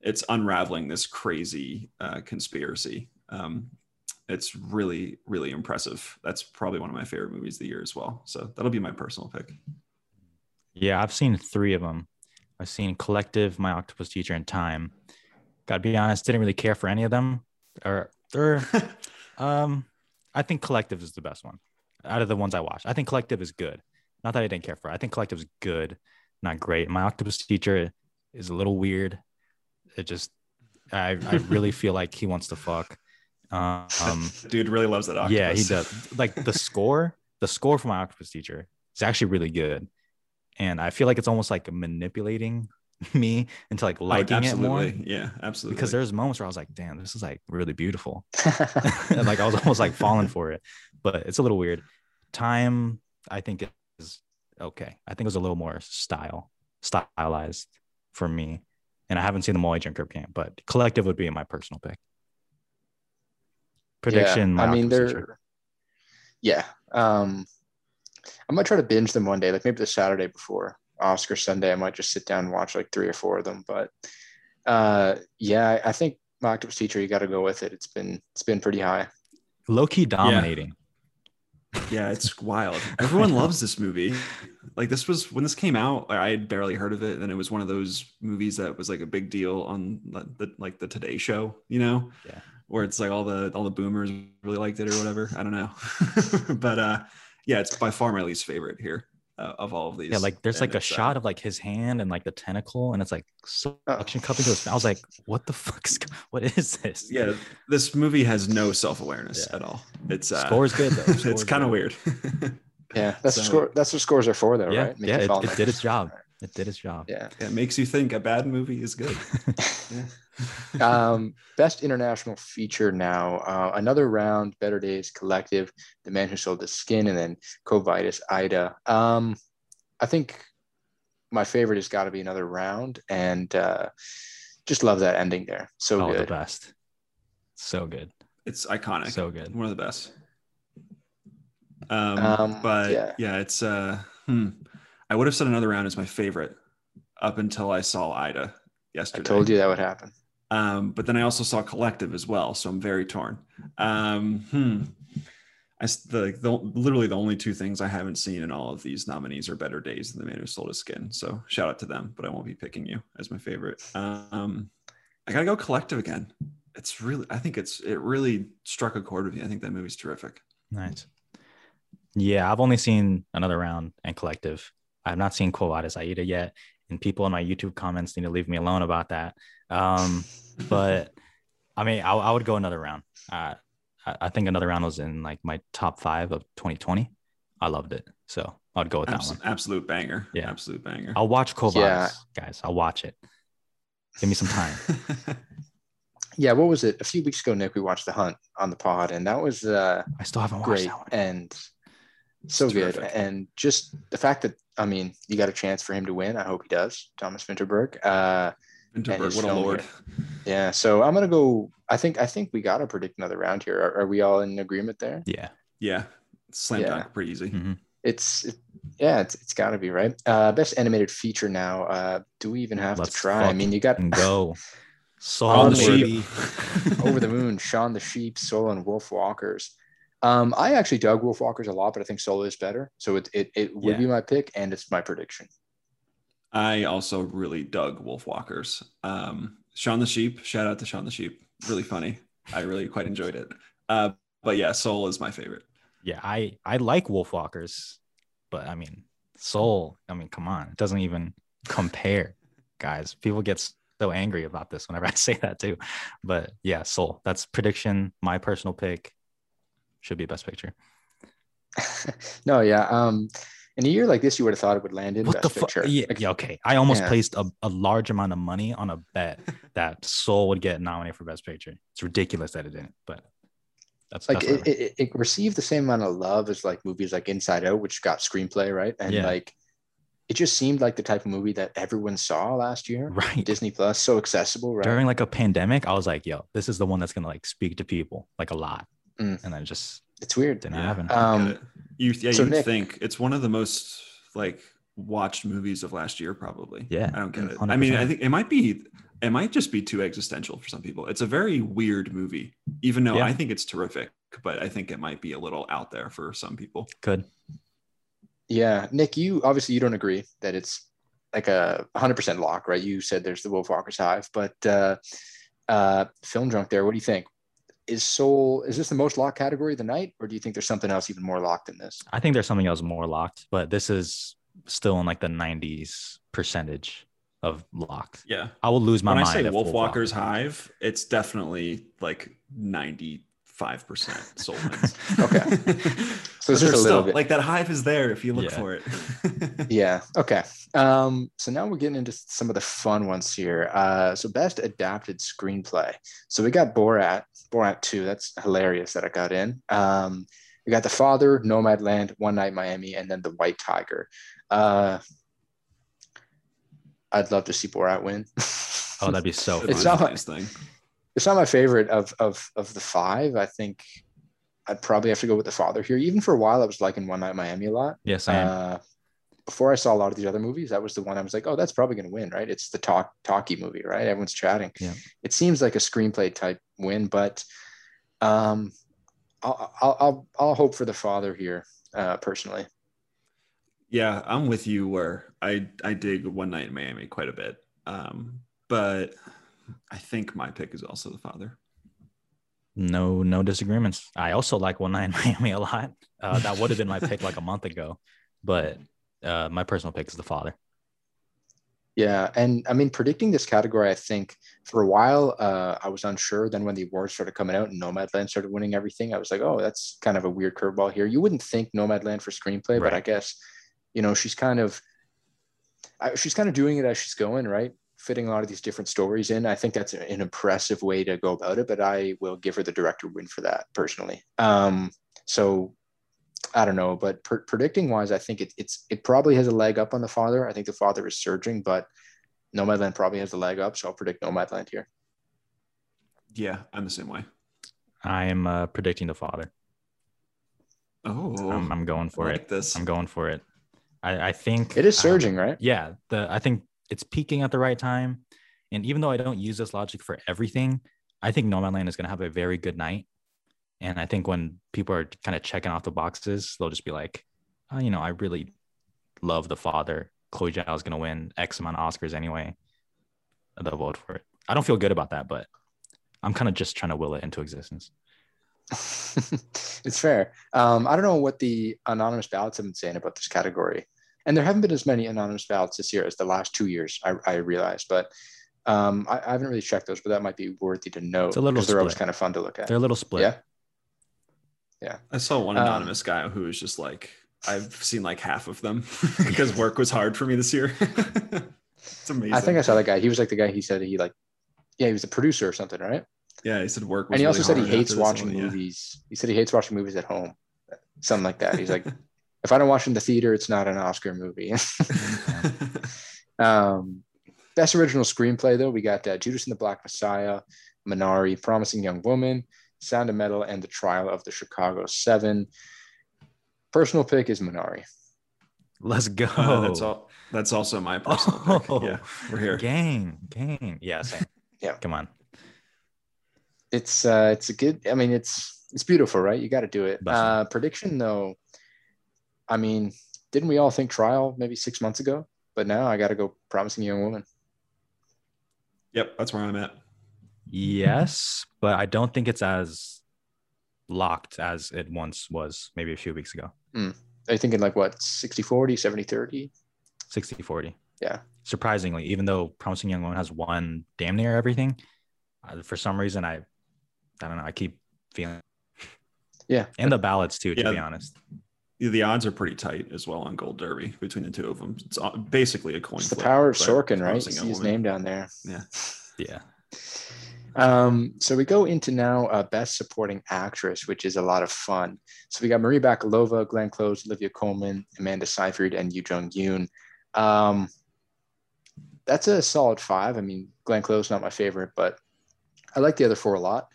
it's unraveling this crazy uh, conspiracy. Um, it's really really impressive. That's probably one of my favorite movies of the year as well. So that'll be my personal pick. Yeah, I've seen three of them. I've seen Collective, My Octopus Teacher, and Time. Gotta be honest, didn't really care for any of them. Or, or um, I think Collective is the best one out of the ones I watched. I think Collective is good. Not that I didn't care for it. I think Collective is good, not great. My Octopus Teacher is a little weird. It just, I, I really feel like he wants to fuck. Um, Dude really loves that. Octopus. yeah, he does. Like the score, the score for my octopus teacher is actually really good. And I feel like it's almost like manipulating me into like Oh, liking it more. Yeah, absolutely. Because there's moments where I was like, damn, this is like really beautiful. and like I was almost like falling for it. But it's a little weird. Time, I think is okay. I think it was a little more style, stylized for me. And I haven't seen the Molly Crip Camp, but collective would be my personal pick. Prediction. Yeah, I mean, Octopus they're Teacher. yeah. Um, I might try to binge them one day, like maybe the Saturday before Oscar Sunday. I might just sit down and watch like three or four of them. But uh, yeah, I- I think my Octopus Teacher, you got to go with it. It's been it's been pretty high. low key dominating. Yeah, it's wild. Everyone loves this movie. Like this was when this came out, I had barely heard of it, and it was one of those movies that was like a big deal on the, the like the Today Show, you know? Yeah. Where it's like all the all the boomers really liked it or whatever. I don't know, but uh, yeah, it's by far my least favorite here uh, of all of these. Yeah, like there's And like a it's, uh, shot of like his hand and like the tentacle, and it's like suction cup into his. I was like, what the fuck's what is this? yeah, this movie has no self awareness Yeah. at all. It's uh, Score's good, though. it's kind of weird. Yeah, that's So- what score. That's what scores are for, though, yeah, right? Make yeah, it, it did its job. It did its job. Yeah. it makes you think a bad movie is good. um, best international feature now. Uh, another round, Better Days Collective, The Man Who Sold the Skin, and then Quo Vadis Aida. Um, I think my favorite has got to be another round, and uh, just love that ending there. So oh, the best. So good. It's iconic. So good. one of the best. Um, Um, but yeah. yeah. it's uh, hmm. I would have said another round is my favorite up until I saw Aida yesterday. I told you that would happen. Um, but then I also saw Collective as well, so I'm very torn. Um, hmm. I s- the, the literally the only two things I haven't seen in all of these nominees are Better Days and The Man Who Sold His Skin. So shout out to them, but I won't be picking you as my favorite. Um, I gotta go Collective again. It's really, I think it's it really struck a chord with me. I think that movie's terrific. Nice. Yeah, I've only seen another round and collective. I have not seen Quo Vadis Aida yet, and people in my YouTube comments need to leave me alone about that. Um, but I mean, I, I would go another round. Uh, I, I think another round was in like my top five of 2020. I loved it, so I'd go with that Abs- one. absolute banger. Yeah. absolute banger. I'll watch Quo Yeah. Guys. I'll watch it. Give me some time. Yeah, what was it? A few weeks ago, Nick, we watched The Hunt on the pod, and that was uh, I still haven't watched great that one. and so good. And just the fact that I mean, you got a chance for him to win. I hope he does, Thomas Vinterberg. Uh, Vinterberg, what a lord. here. yeah, so I'm gonna go. I think I think we gotta predict another round here. Are, are we all in agreement there? Yeah. Yeah, slam Yeah. dunk, pretty easy. Mhm. It's it, yeah, it's, it's got to be right. Uh, best animated feature now. Uh, do we even have Let's to try? I mean, you got And go. Soul On the the sheep. sheep. Over the Moon, Shaun the Sheep, Soul, and Wolfwalkers. Um, I actually dug Wolfwalkers a lot, but I think Soul is better. So it it, it would Yeah. be my pick, and it's my prediction. I also really dug Wolfwalkers. Um, Shaun the Sheep, shout out to Shaun the Sheep. Really funny. I really quite enjoyed it. Uh, but yeah, Soul is my favorite. Yeah, I I like Wolfwalkers, but I mean Soul. I mean, come on, it doesn't even compare, guys. People get so angry about this whenever I say that too. But yeah, Soul. That's prediction. My personal pick should be best picture. no, yeah. Um, in a year like this, you would have thought it would land in What the best fuck? picture. Yeah, Like, yeah, okay. I almost Yeah. placed a, a large amount of money on a bet that Soul would get nominated for best picture. It's ridiculous that it didn't, but that's like that's it, whatever. it, it received the same amount of love as like movies like Inside Out, which got screenplay right, and Yeah. like it just seemed like the type of movie that everyone saw last year. right. Disney Plus, so accessible, right? during like a pandemic, I was like, yo, this is the one that's gonna like speak to people like a lot. Mm. And then it just it's weird. didn't Yeah. happen. I get Um, it. you yeah, so you Nick- think it's one of the most like watched movies of last year, probably. Yeah, I don't get it. I mean, I think it might be it might just be too existential for some people. It's a very weird movie, even though Yeah. I think it's terrific, but I think it might be a little out there for some people. Could. Yeah, Nick, you obviously you don't agree that it's like a 100% lock, right? You said there's the Wolfwalkers Hive, but uh, uh, film drunk there. What do you think? Is Soul is this the most locked category of the night, or do you think there's something else even more locked than this? I think there's something else more locked, but this is still in like the 90s percentage of locked. Yeah. I will lose my when I mind. say if Wolf Wolf Walker's Walkers- Hive, it's definitely like 95% soul wins. Okay. So But it's just a there's little still- bit. like that hive is there if you look Yeah. for it. Yeah. Okay. Um, so now we're getting into some of the fun ones here. Uh, so best adapted screenplay. So we got Borat, Borat 2. That's hilarious that I got in. Um, we got The Father, Nomadland, One Night Miami, and then The White Tiger. Uh, I'd love to see Borat win. Oh, that'd be so It's fun. not- nice thing. it's not my favorite of of of the five. I think I'd probably have to go with The Father here. Even for a while, I was liking One Night in Miami a lot. Yes, I am. Uh, before I saw a lot of these other movies, that was the one I was like, oh, that's probably going to win, right? It's the talk talky movie, right? Everyone's chatting. Yeah. It seems like a screenplay type win, but um, I'll, I'll, I'll, I'll hope for the father here, uh, personally. Yeah, I'm with you where I I dig One Night in Miami quite a bit. Um, but I think my pick is also the father. No, no disagreements. I also like One Night in Miami a lot. Uh, that would have been my pick like a month ago, but uh, my personal pick is the father. Yeah, and I mean, predicting this category, I think for a while uh, I was unsure. Then when the awards started coming out and Nomadland started winning everything, I was like, oh, that's kind of a weird curveball here. You wouldn't think Nomadland for screenplay, right. but I guess you know she's kind of she's kind of doing it as she's going, right? Fitting a lot of these different stories in. I think that's an impressive way to go about it, but I will give her the director win for that personally. Um, so I don't know, but per- predicting wise, I think it, it's it probably has a leg up on the father. I think the father is surging, but Nomadland probably has a leg up, so I'll predict Nomadland here. Yeah, I'm the same way. I am uh, predicting the father. Oh, I'm, I'm going for like it. This I'm going for it. I, I think it is surging, um, right? Yeah, the I think it's peaking at the right time, and even though I don't use this logic for everything, I think Nomadland is going to have a very good night. And I think when people are kind of checking off the boxes, they'll just be like, oh, you know, I really love the father. Chloe Zhao is going to win X amount of Oscars anyway. They'll vote for it. I don't feel good about that, but I'm kind of just trying to will it into existence. it's fair. Um, I don't know what the anonymous ballots have been saying about this category. And there haven't been as many anonymous ballots this year as the last two years, I, I realized. But um, I, I, haven't really checked those, but that might be worthy to know. It's a little because they're always kind of fun to look at. They're a little split. Yeah. Yeah. I saw one um, anonymous um, guy who was just like, I've seen like half of them because work was hard for me this year. it's amazing. I think I saw that guy. He was like the guy he said he like, yeah, he was a producer or something, right? Yeah, he said work. and he really also said he hates watching one, movies. Yeah. He said he hates watching movies at home, something like that. He's like, if I don't watch in the theater, it's not an Oscar movie. um, best original screenplay though, we got uh, Judas and the Black Messiah, Minari, Promising Young Woman, Sound of Metal, and The Trial of the Chicago Seven. Personal pick is Minari. Let's go. Uh, that's all. That's also my personal oh, pick. Yeah, we're here. Gang, gang. Yeah, same. yeah. Come on. It's uh, it's a good. I mean, it's it's beautiful, right? You got to do it. Uh, prediction though. I mean, didn't we all think Trial maybe six months ago? But now I got to go Promising Young Woman. Yep, that's where I'm at. Yes, but I don't think it's as locked as it once was maybe a few weeks ago. Mm. Are you thinking like what, 60 40, 70 30? 60 40. Yeah. Surprisingly, even though Promising Young Woman has won damn near everything, uh, for some reason, I, I don't know, I keep feeling. Yeah. And the ballots too, to yeah. be honest. The odds are pretty tight as well on Gold Derby between the two of them. It's basically a coin. It's the power of Sorkin, right? See his name down there. Yeah. Yeah. Um, so we go into now uh, Best Supporting Actress, which is a lot of fun. So we got Marie Bakalova, Glenn Close, Olivia Colman, Amanda Seyfried, and Yuh-jung Youn. Um, that's a solid five. I mean, Glenn Close not my favorite, but I like the other four a lot.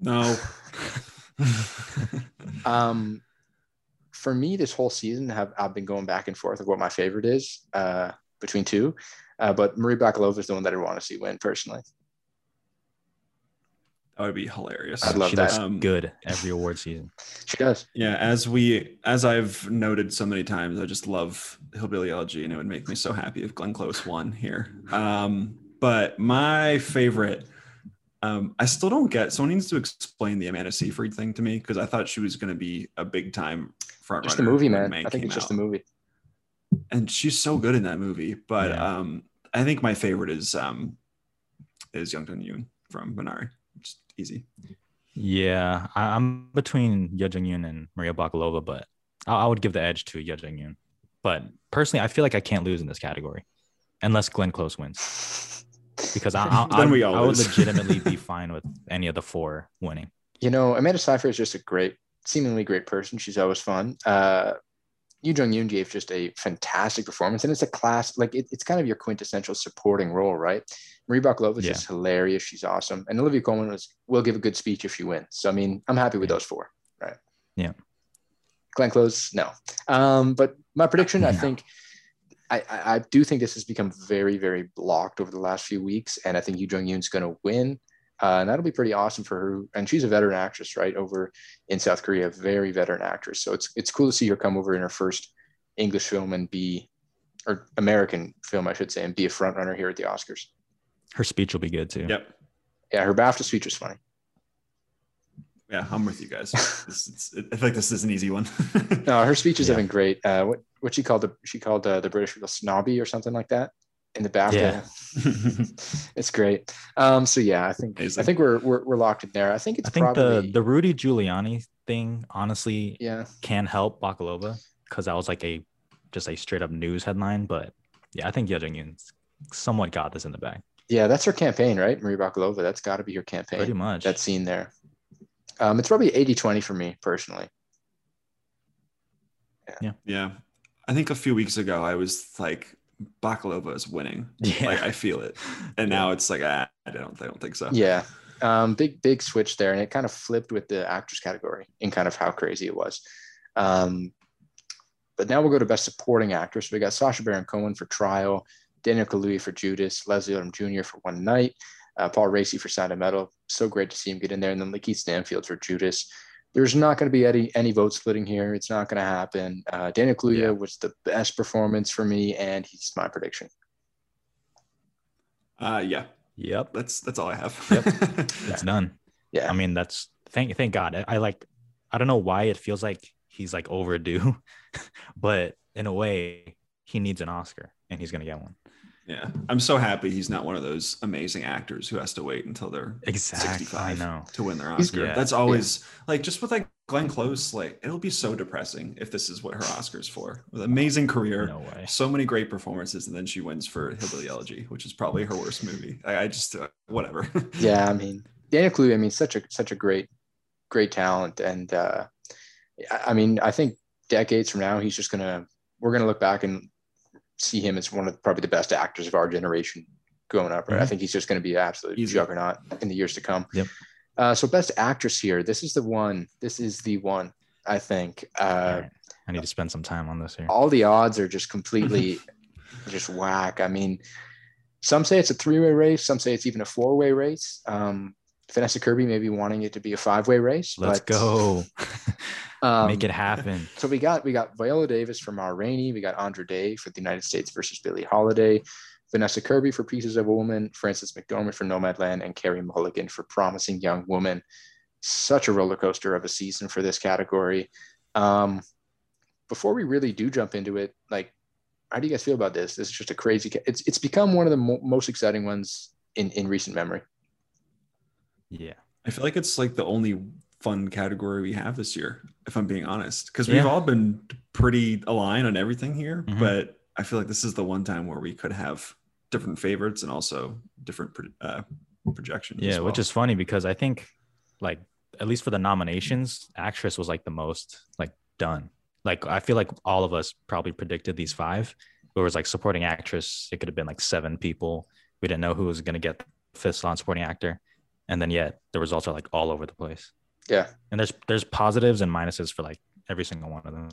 No. um, for me, this whole season, have I've been going back and forth of what my favorite is uh, between two, uh, but Marie Bakalova is the one that I want to see win personally. That would be hilarious. I'd love she that. Um, good every award season. She does. Yeah, as we as I've noted so many times, I just love Hillbilly Elegy, and it would make me so happy if Glenn Close won here. Um, but my favorite, um, I still don't get. Someone needs to explain the Amanda Seyfried thing to me because I thought she was going to be a big time front just the movie, man. I think it's just the movie. And she's so good in that movie. But yeah. um, I think my favorite is um, is Young Jung Yoon from Minari just easy. Yeah, I, am between Yuh-jung Youn and Maria Bakalova, but I, I, would give the edge to Yuh-jung Youn. But personally, I feel like I can't lose in this category unless Glenn Close wins. Because I, I, I, I would legitimately be fine with any of the four winning. You know, Amanda Seyfried is just a great, seemingly great person. She's always fun. Uh, Yuh-jung Youn gave just a fantastic performance, and it's a class like it, it's kind of your quintessential supporting role, right? Marie Bakalova is yeah. just hilarious. She's awesome, and Olivia Colman was will give a good speech if she wins. So I mean, I'm happy with those four, right? Yeah. Glenn Close, no. Um, but my prediction, no. I think, I, I, I do think this has become very very blocked over the last few weeks, and I think Yuh-jung Youn's going to win. Uh, and that'll be pretty awesome for her. And she's a veteran actress, right? Over in South Korea, very veteran actress. So it's it's cool to see her come over in her first English film and be, or American film, I should say, and be a front runner here at the Oscars. Her speech will be good too. Yep. Yeah, her BAFTA speech was funny. Yeah, I'm with you guys. This, it's, I feel like this is an easy one. No, her speeches Yeah. have been great. Uh, what what she called the she called uh, the British people snobby or something like that in the BAFTA. Yeah. it's great. Um, so yeah, I think Amazing. I think we're, we're we're locked in there. I think it's I think probably the the Rudy Giuliani thing honestly yeah. can help Bakalova because that was like a just a straight up news headline. But yeah, I think Ye Jung somewhat got this in the bag. Yeah, that's her campaign, right? Marie Bakalova. That's got to be her campaign. Pretty campaign. much. That scene there. Um, it's probably 80-20 for me personally. yeah. Yeah. I think a few weeks ago I was like, Bakalova is winning. yeah. Like I feel it. And now it's like, ah, I don't I don't think so. Yeah. Um, big big switch there, and it kind of flipped with the actress category in kind of how crazy it was. Um, but now we'll go to best supporting actress. We got Sacha Baron Cohen for Trial, Daniel Kaluuya for Judas, Leslie Odom Jr. for One Night, uh, Paul Raci for Sound of Metal. So great to see him get in there, and then Lakeith Stanfield for Judas. There's not going to be any any vote splitting here. It's not going to happen. Uh, Daniel Kaluuya Yeah. was the best performance for me, and he's my prediction. Uh yeah. Yep. That's that's all I have. Yep. It's done. Yeah. I mean, that's thank you, thank God. I, I like I don't know why it feels like he's like overdue, but in a way, he needs an Oscar and he's gonna get one. Yeah. I'm so happy he's not one of those amazing actors who has to wait until they're Exactly. I 65 know. to win their Oscar. yeah. That's always like just with like Glenn Close, like it'll be so depressing if this is what her Oscar's for. With amazing career, No way. so many great performances, and then she wins for Hillbilly Elegy, which is probably her worst movie. I, I just uh, whatever. yeah, I mean Daniel Kaluuya, I mean such a such a great great talent, and uh, I- I mean I think decades from now he's just gonna we're gonna look back and see him as one of probably the best actors of our generation growing up. Right, I Mhm. think he's just gonna be an absolute Easy. juggernaut in the years to come. Yep. Uh, so best actress here. This is the one. This is the one. I think. Uh, right. I need to spend some time on this here. all the odds are just completely just whack. I mean, some say it's a three-way race, some say it's even a four-way race. Um, Vanessa Kirby maybe wanting it to be a five-way race. Let's but, go. Um, Make it happen. So we got we got Viola Davis for Ma Rainey, we got Andra Day for the United States versus Billie Holiday, Vanessa Kirby for Pieces of a Woman, Frances McDormand for Nomadland, and Carey Mulligan for Promising Young Woman. Such a roller coaster of a season for this category. Um, before we really do jump into it, like, how do you guys feel about this? This is just a crazy. ca- It's it's become one of the mo- most exciting ones in in recent memory. Yeah. I feel like it's like the only fun category we have this year, if I'm being honest, because we've Yeah. all been pretty aligned on everything here. Mhm. But I feel like this is the one time where we could have different favorites and also different uh, projections. Yeah, as which is funny because I think like at least for the nominations, actress was like the most like done. Like I feel like all of us probably predicted these five. Whereas like supporting actress, it could have been like seven people. We didn't know who was gonna get fifth slot supporting actor. And then yet the results are like all over the place. Yeah. And there's there's positives and minuses for like every single one of them.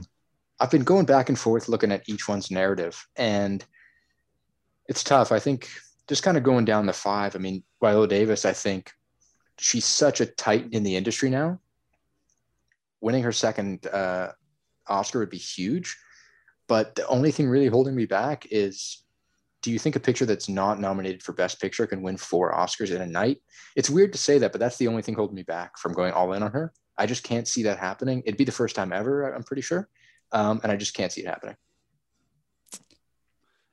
I've been going back and forth looking at each one's narrative, and it's tough. I think just kind of going down the five. I mean, Viola Davis, I think she's such a titan in the industry now. Winning her second uh, Oscar would be huge, but the only thing really holding me back is. Do you think a picture that's not nominated for Best Picture can win four Oscars in a night? It's weird to say that, but that's the only thing holding me back from going all in on her. I just can't see that happening. It'd be the first time ever, I'm pretty sure um, and I just can't see it happening.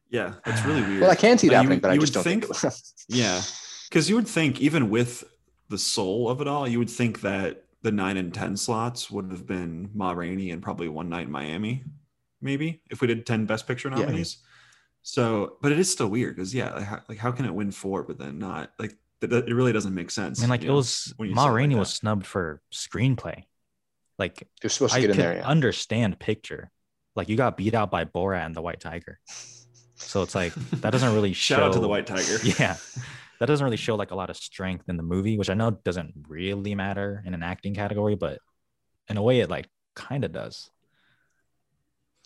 yeah, it's really weird. Well, I can see it Like, you happening, would- but I just don't think. think- Yeah, because you would think even with the soul of it all, you would think that the nine and ten slots would have been Ma Rainey and probably One Night in Miami, maybe if we did ten Best Picture Yeah. Nominees. So, but it is still weird because yeah, like how, like how can it win four but then not? Like th- th- it really doesn't make sense. I mean, like it know, was when Ma say it like Rainey was snubbed for screenplay. Like You're supposed to I get in there. Yeah. understand picture. Like you got beat out by Borat and the White Tiger. So it's like that doesn't really show. Shout out to the White Tiger. Yeah, that doesn't really show like a lot of strength in the movie, which I know doesn't really matter in an acting category, but in a way, it like kind of does.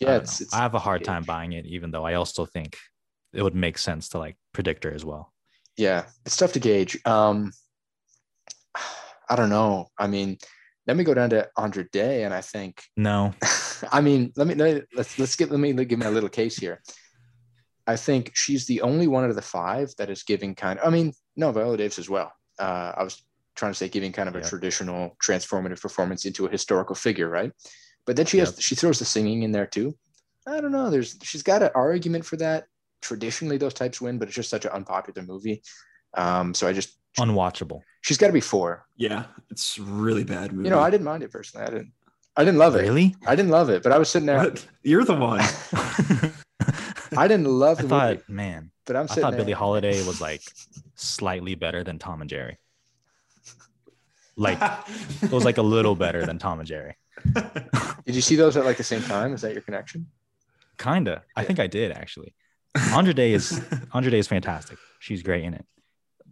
I yeah, don't it's, it's I have a hard time buying it, even though I also think it would make sense to like predict her as well. yeah, it's tough to gauge. Um, I don't know. I mean, let me go down to Andra Day, and I think No. I mean, let me let, let's let's get let me give me a little case here. I think she's the only one out of the five that is giving kind of. I mean, no, Viola Davis as well. Uh, I was trying to say giving kind of a Yeah. traditional transformative performance into a historical figure, right? But then she has Yep. she throws the singing in there too. I don't know. There's she's got an argument for that. Traditionally, those types win, but it's just such an unpopular movie. Um, so I just Unwatchable. she's got to be four. Yeah, it's really bad movie. You know, I didn't mind it personally. I didn't. I didn't love it. Really? I didn't love it, but I was sitting there. What? You're the one. I didn't love I the thought, movie, man, but I'm Sitting I thought there. Billie Holiday was like slightly better than Tom and Jerry. Like it was like a little better than Tom and Jerry. Did you see those at like the same time? Is that your connection? Kinda. I think I did actually. Andra Day is Andra Day is fantastic. She's great in it.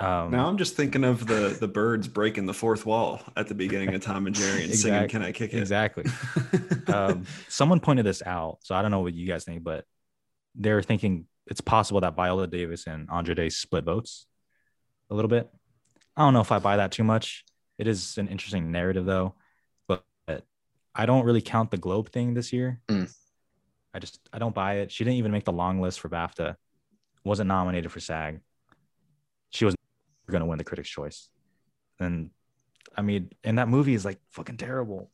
Um, now I'm just thinking of the the birds breaking the fourth wall at the beginning of Tom and Jerry and singing "Can I Kick It?" exactly. um, someone pointed this out, so I don't know what you guys think, but they're thinking it's possible that Viola Davis and Andra Day split votes a little bit. I don't know if I buy that too much. It is an interesting narrative though, but, but I don't really count the Globe thing this year. Mm. I just I don't buy it. She didn't even make the long list for BAFTA. Wasn't nominated for SAG. She was going to win the Critics' Choice, and I mean, and that movie is like fucking terrible.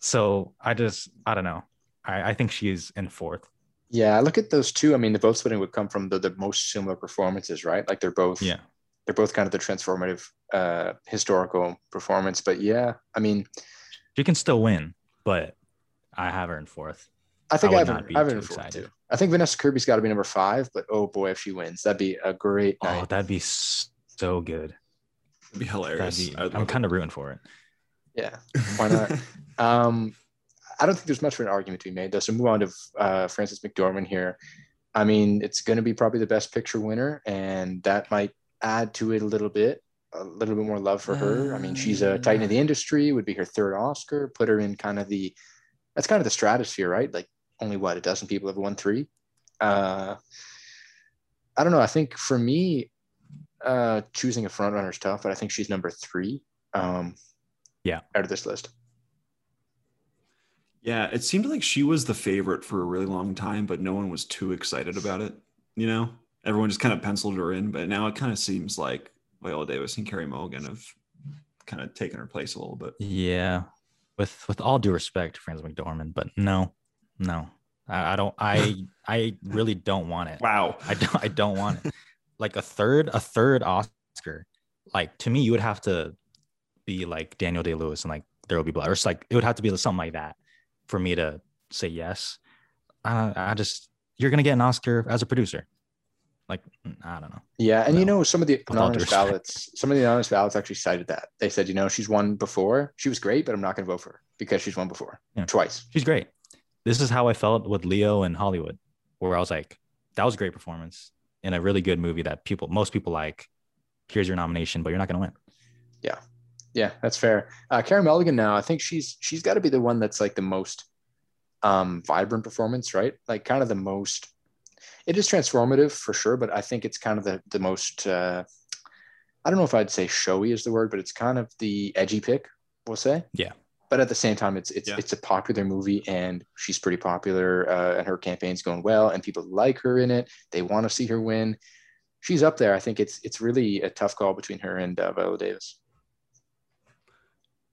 So I just I don't know. I, I think she's in fourth. Yeah, I look at those two. I mean, the vote splitting would come from the, the most similar performances, right? Like they're both Yeah. they're both kind of the transformative uh historical performance. But yeah, I mean, She can still win, but I have her in fourth. I think I I, would have not her, be I have her too in fourth excited. too. I think Vanessa Kirby's got to be number five, but oh boy, if she wins, that'd be a great Oh, that'd be so good. It'd be hilarious. be, I'd I'm kind of rooting for it. yeah, why not? Um, I don't think there's much of an argument to be made, though. So move on to uh, Frances McDormand here. I mean, it's going to be probably the best picture winner, and that might add to it a little bit, a little bit more love for her. I mean, she's a titan of the industry, would be her third Oscar, put her in kind of the, that's kind of the stratosphere, right? Like only what a dozen people have won three. Uh, I don't know. I think for me, uh, choosing a front runner is tough, but I think she's number three. Um, Yeah. out of this list. Yeah, it seemed like she was the favorite for a really long time, but no one was too excited about it. You know, everyone just kind of penciled her in, but now it kind of seems like Viola Davis and Carey Mulligan have kind of taken her place a little bit. Yeah. With with all due respect to Frances McDormand, but no, no. I, I don't I I really don't want it. Wow. I don't I don't want it. Like a third, a third Oscar. Like to me, you would have to be like Daniel Day Lewis and like there will be blood. Or it's like it would have to be something like that for me to say yes. I I just you're gonna get an Oscar as a producer. Like mm, I don't know. Yeah, and you know, some of the With all due anonymous ballots, some of the anonymous ballots actually cited that. They said, you know, she's won before. She was great, but I'm not going to vote for her because she's won before Yeah. twice. She's great. This is how I felt with Leo and Hollywood, where I was like, that was a great performance in a really good movie that people most people like. Here's your nomination, but you're not gonna win. Yeah, yeah, that's fair. Uh, Carey Mulligan now, I think she's she's got to be the one that's like the most um, vibrant performance, right? Like kind of the most. It is transformative for sure, but I think it's kind of the the most. Uh, I don't know if I'd say showy is the word, but it's kind of the edgy pick. We'll say. Yeah. But at the same time, it's it's Yeah. it's a popular movie, and she's pretty popular, uh, and her campaign's going well, and people like her in it. They want to see her win. She's up there. I think it's it's really a tough call between her and uh, Viola Davis.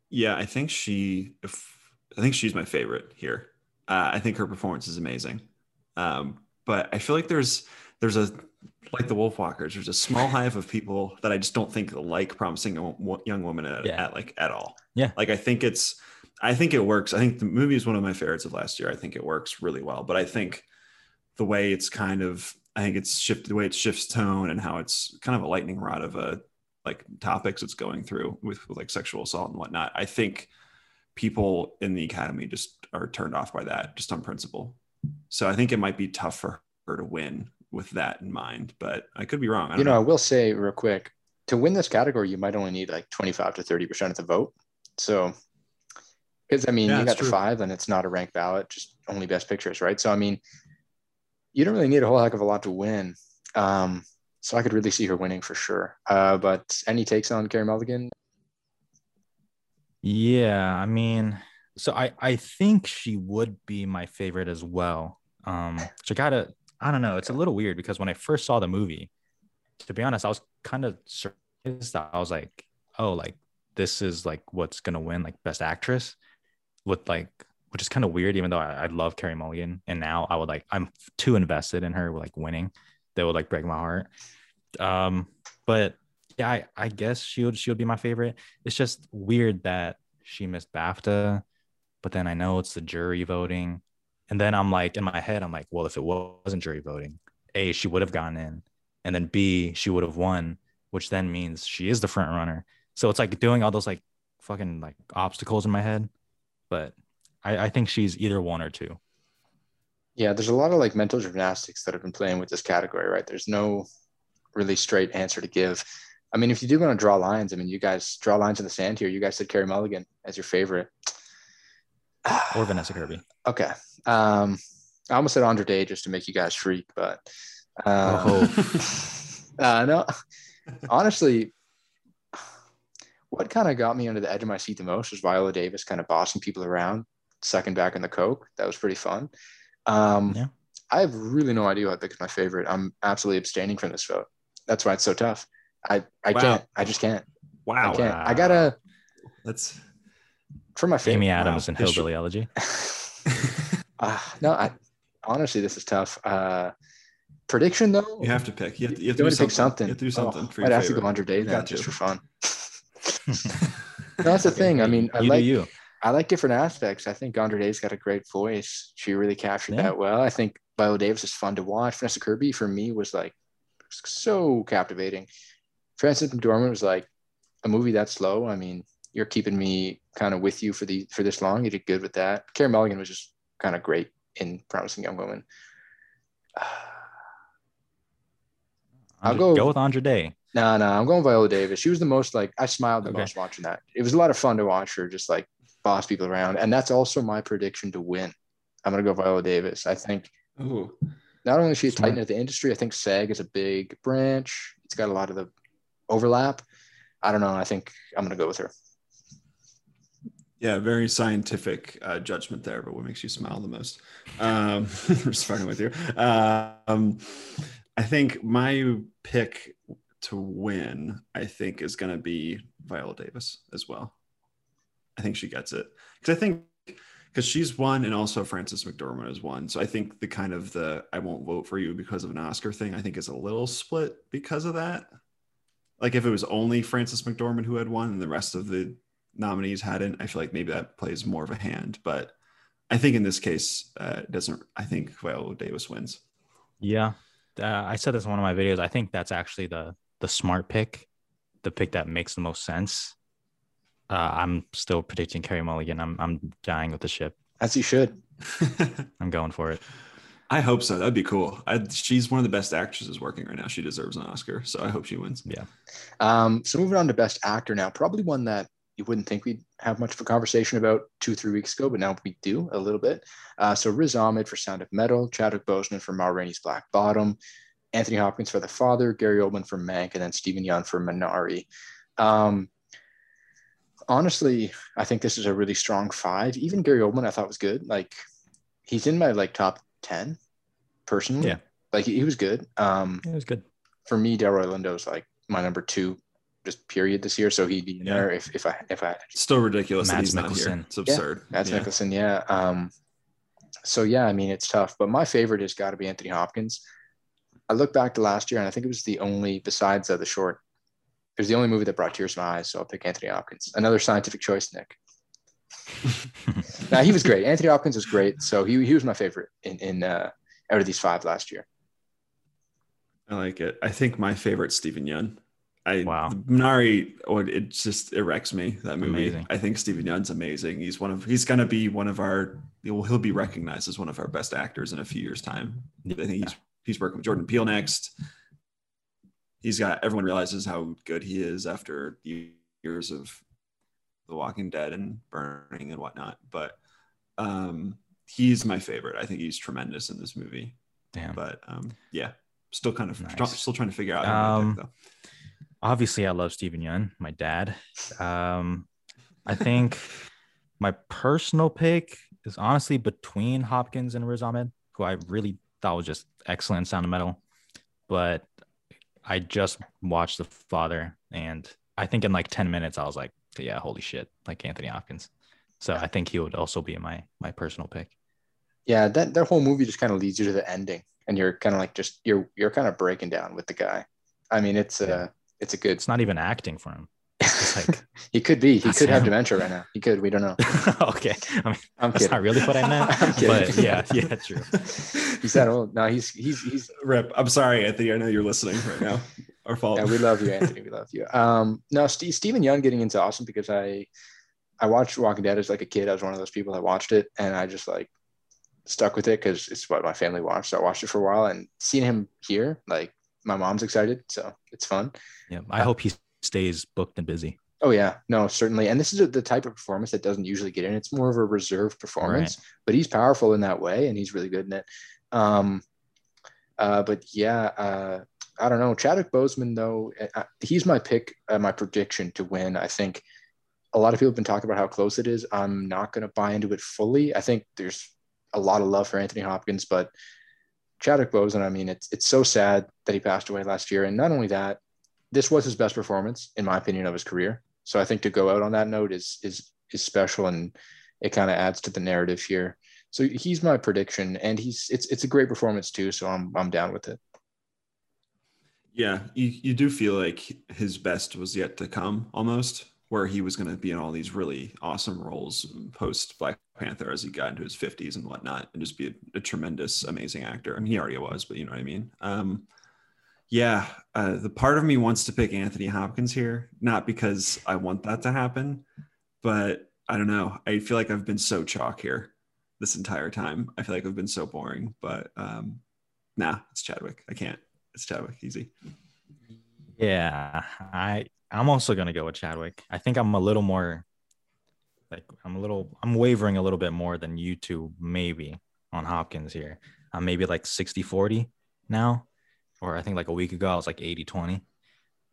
Yeah, I think she. If, I think she's my favorite here. Uh, I think her performance is amazing, um, but I feel like there's there's a like the wolf walkers There's a small hive of people that I just don't think like promising a young woman at, Yeah. at like at all. Yeah. like I think it's. I think it works. I think the movie is one of my favorites of last year. I think it works really well, but I think the way it's kind of I think it's shifted the way it shifts tone and how it's kind of a lightning rod of a like topics it's going through with, with like sexual assault and whatnot. I think people in the academy just are turned off by that just on principle. So I think it might be tough for her to win with that in mind, but I could be wrong. I don't you know, know. I will say real quick to win this category, you might only need like 25 to 30% of the vote. So, because I mean, Yeah, you that's got the five and it's not a ranked ballot, just only best pictures, right? So, I mean, you don't really need a whole heck of a lot to win. Um, so I could really see her winning for sure. Uh, but any takes on Carey Mulligan? Yeah, I mean, so I I think she would be my favorite as well. Um, so I gotta I don't know. It's a little weird because when I first saw the movie, to be honest, I was kind of surprised. I was like, oh, like this is like what's gonna win like best actress with like which is kind of weird, even though I, I love Carey Mulligan. And now I would like I'm too invested in her like winning. That would like break my heart. Um, but yeah, I, I guess she would she would be my favorite. It's just weird that she missed BAFTA, but then I know it's the jury voting. And then I'm like in my head, I'm like, well, if it wasn't jury voting, A, she would have gone in. And then B, she would have won, which then means she is the front runner. So it's like doing all those like fucking like obstacles in my head. But I, I think she's either one or two. Yeah, there's a lot of like mental gymnastics that have been playing with this category, right? There's no really straight answer to give. I mean, if you do want to draw lines, I mean, you guys draw lines in the sand here. You guys said Carey Mulligan as your favorite. or Vanessa Kirby. Okay. Um, I almost said Andra Day just to make you guys freak, but uh, oh. uh, no, honestly, what kind of got me under the edge of my seat the most was Viola Davis kind of bossing people around, sucking back in the coke. That was pretty fun. Um, yeah. I have really no idea what I think is my favorite. I'm absolutely abstaining from this vote. That's why it's so tough. I I wow. can't. I just can't. Wow. I can't. I gotta. That's for my favorite. Amy Adams wow. and Hillbilly Elegy. uh, no, I honestly this is tough. Uh, prediction though. You have to pick. You have to, you have to, do, something. pick something. You have to do something. Oh, I'd have to go Andra Day then, just for fun. that's the thing. I mean, I like you. I like different aspects. I think Andra Day's got a great voice. She really captured yeah. that well. I think Viola Davis is fun to watch. Vanessa Kirby for me was like so captivating. Frances McDormand was like a movie that slow. I mean, you're keeping me kind of with you for the for this long. You did good with that. Carey Mulligan was just kind of great in Promising Young Woman. I'll go go with Andra Day. No, nah, no, nah, I'm going Viola Davis. She was the most like I smiled the okay. most watching that. It was a lot of fun to watch her just like boss people around, and that's also my prediction to win. I'm gonna go Viola Davis. I think. Ooh. Not only is she a titan of the industry, I think SAG is a big branch. It's got a lot of the overlap. I don't know. I think I'm gonna go with her. Yeah, very scientific uh, judgment there, but what makes you smile the most? Um, fucking with you. Um, I think my pick to win, I think, is going to be Viola Davis as well. I think she gets it because I think because she's won and also Frances McDormand has won. So I think the kind of the I won't vote for you because of an Oscar thing, I think is a little split because of that. Like if it was only Frances McDormand who had won and the rest of the nominees hadn't, I feel like maybe that plays more of a hand. But I think in this case, uh, it doesn't. I think Viola Davis wins. Yeah, uh, I said this in one of my videos. I think that's actually the the smart pick, the pick that makes the most sense. Uh, I'm still predicting Carey Mulligan. I'm I'm dying with the ship. As you should. I'm going for it. I hope so. That'd be cool. I, she's one of the best actresses working right now. She deserves an Oscar, so I hope she wins. Yeah. Um, so moving on to best actor now, probably one that you wouldn't think we'd have much of a conversation about two, three weeks ago, but now we do a little bit. Uh, so Riz Ahmed for Sound of Metal, Chadwick Boseman for Ma Rainey's Black Bottom, Anthony Hopkins for The Father, Gary Oldman for Mank, and then Steven Yeun for Minari. Um, honestly, I think this is a really strong five. Even Gary Oldman, I thought was good. Like he's in my like top ten, personally. Yeah, like he, he was good. Um, yeah, it was good for me. Delroy Lindo is like my number two, just period this year. So he'd be in yeah. there if if I if I still ridiculous Mads that he's not here. It's absurd. Yeah, Mads yeah. Mikkelsen, yeah. Um, so yeah, I mean it's tough, but my favorite has got to be Anthony Hopkins. I look back to last year, and I think it was the only, besides uh, the short, it was the only movie that brought tears to my eyes. So I'll pick Anthony Hopkins. Another scientific choice, Nick. now he was great. Anthony Hopkins was great. So he, he was my favorite in, in uh, out of these five last year. I like it. I think my favorite Steven Yeun. I wow Minari oh, it just erects me that movie. Amazing. I think Steven Yeun's amazing. He's one of he's gonna be one of our he'll, he'll be recognized as one of our best actors in a few years time. I think he's he's working with Jordan Peele next. He's got everyone realizes how good he is after years of The Walking Dead and Burning and whatnot. But um, he's my favorite. I think he's tremendous in this movie. Damn. But um, yeah, still kind of nice. still trying to figure out. Um, pick, obviously, I love Steven Yeun, my dad. Um, I think my personal pick is honestly between Hopkins and Riz Ahmed, who I really thought was just excellent sound of metal. But I just watched The Father, and I think in like 10 minutes, I was like, yeah, holy shit, like Anthony Hopkins. So I think he would also be my my personal pick. Yeah, that, that whole movie just kind of leads you to the ending, and you're kind of like just you're you're kind of breaking down with the guy. I mean, it's a uh, it's a good. It's not even acting for him. like he could be. He could him. have dementia right now. He could. We don't know. okay. I mean, I'm that's kidding. not really what I meant. but yeah, yeah, true. he's that old. No, he's he's he's. Rip. I'm sorry, Anthony. I know you're listening right now. Our fault. Yeah, we love you, Anthony. We love you. Um, no, Steve, Steven Yeun getting into awesome because I I watched Walking Dead as like a kid. I was one of those people that watched it, and I just like stuck with it because it's what my family watched. So I watched it for a while, and seeing him here, like my mom's excited, so it's fun. Yeah, I uh, hope he stays booked and busy. Oh yeah, no, certainly. And this is a, the type of performance that doesn't usually get in. It's more of a reserved performance, right. but he's powerful in that way, and he's really good in it. Um, uh, but yeah, uh, I don't know. Chadwick Boseman, though, uh, he's my pick, uh, my prediction to win. I think a lot of people have been talking about how close it is. I'm not going to buy into it fully. I think there's a lot of love for Anthony Hopkins, but Chadwick Boseman, I mean, it's it's so sad that he passed away last year. And not only that, this was his best performance, in my opinion, of his career. So I think to go out on that note is is is special, and it kind of adds to the narrative here. So he's my prediction, and he's it's it's a great performance too. So I'm I'm down with it. Yeah, you you do feel like his best was yet to come, almost where he was going to be in all these really awesome roles post Black Panther as he got into his 50s and whatnot, and just be a, a, tremendous, amazing actor. I mean, he already was, but you know what I mean. Um, yeah, uh, the part of me wants to pick Anthony Hopkins here, not because I want that to happen, but I don't know. I feel like I've been so chalk here this entire time. I feel like I've been so boring, but um, nah, it's Chadwick. I can't. It's Chadwick. Easy. Yeah, I I'm also gonna go with Chadwick. I think I'm a little more like I'm a little I'm wavering a little bit more than you two maybe on Hopkins here. I'm maybe like 60 40 now. Or I think like a week ago I was like 80 20.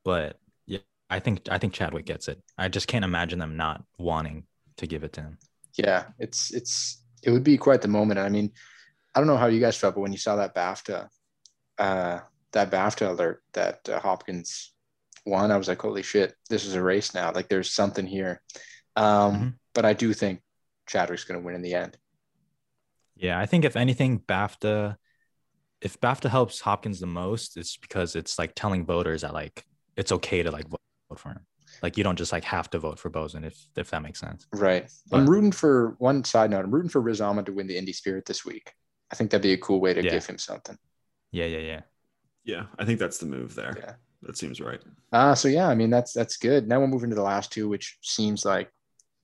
But yeah, I think I think Chadwick gets it. I just can't imagine them not wanting to give it to him. Yeah, it's it's it would be quite the moment. I mean, I don't know how you guys felt, but when you saw that BAFTA, uh, that BAFTA alert that uh, Hopkins won, I was like, holy shit, this is a race now. Like there's something here. Um, mm-hmm. But I do think Chadwick's going to win in the end. Yeah, I think if anything, BAFTA, if BAFTA helps Hopkins the most, it's because it's like telling voters that like it's okay to like vote for him. Like you don't just like have to vote for Boseman if if that makes sense. Right. But, I'm rooting for one side note. I'm rooting for Riz Ahmed to win the Indie Spirit this week. I think that'd be a cool way to yeah. give him something. Yeah, yeah, yeah. Yeah, I think that's the move there. Yeah. That seems right. Uh, so yeah, I mean that's that's good. Now we'll move into the last two, which seems like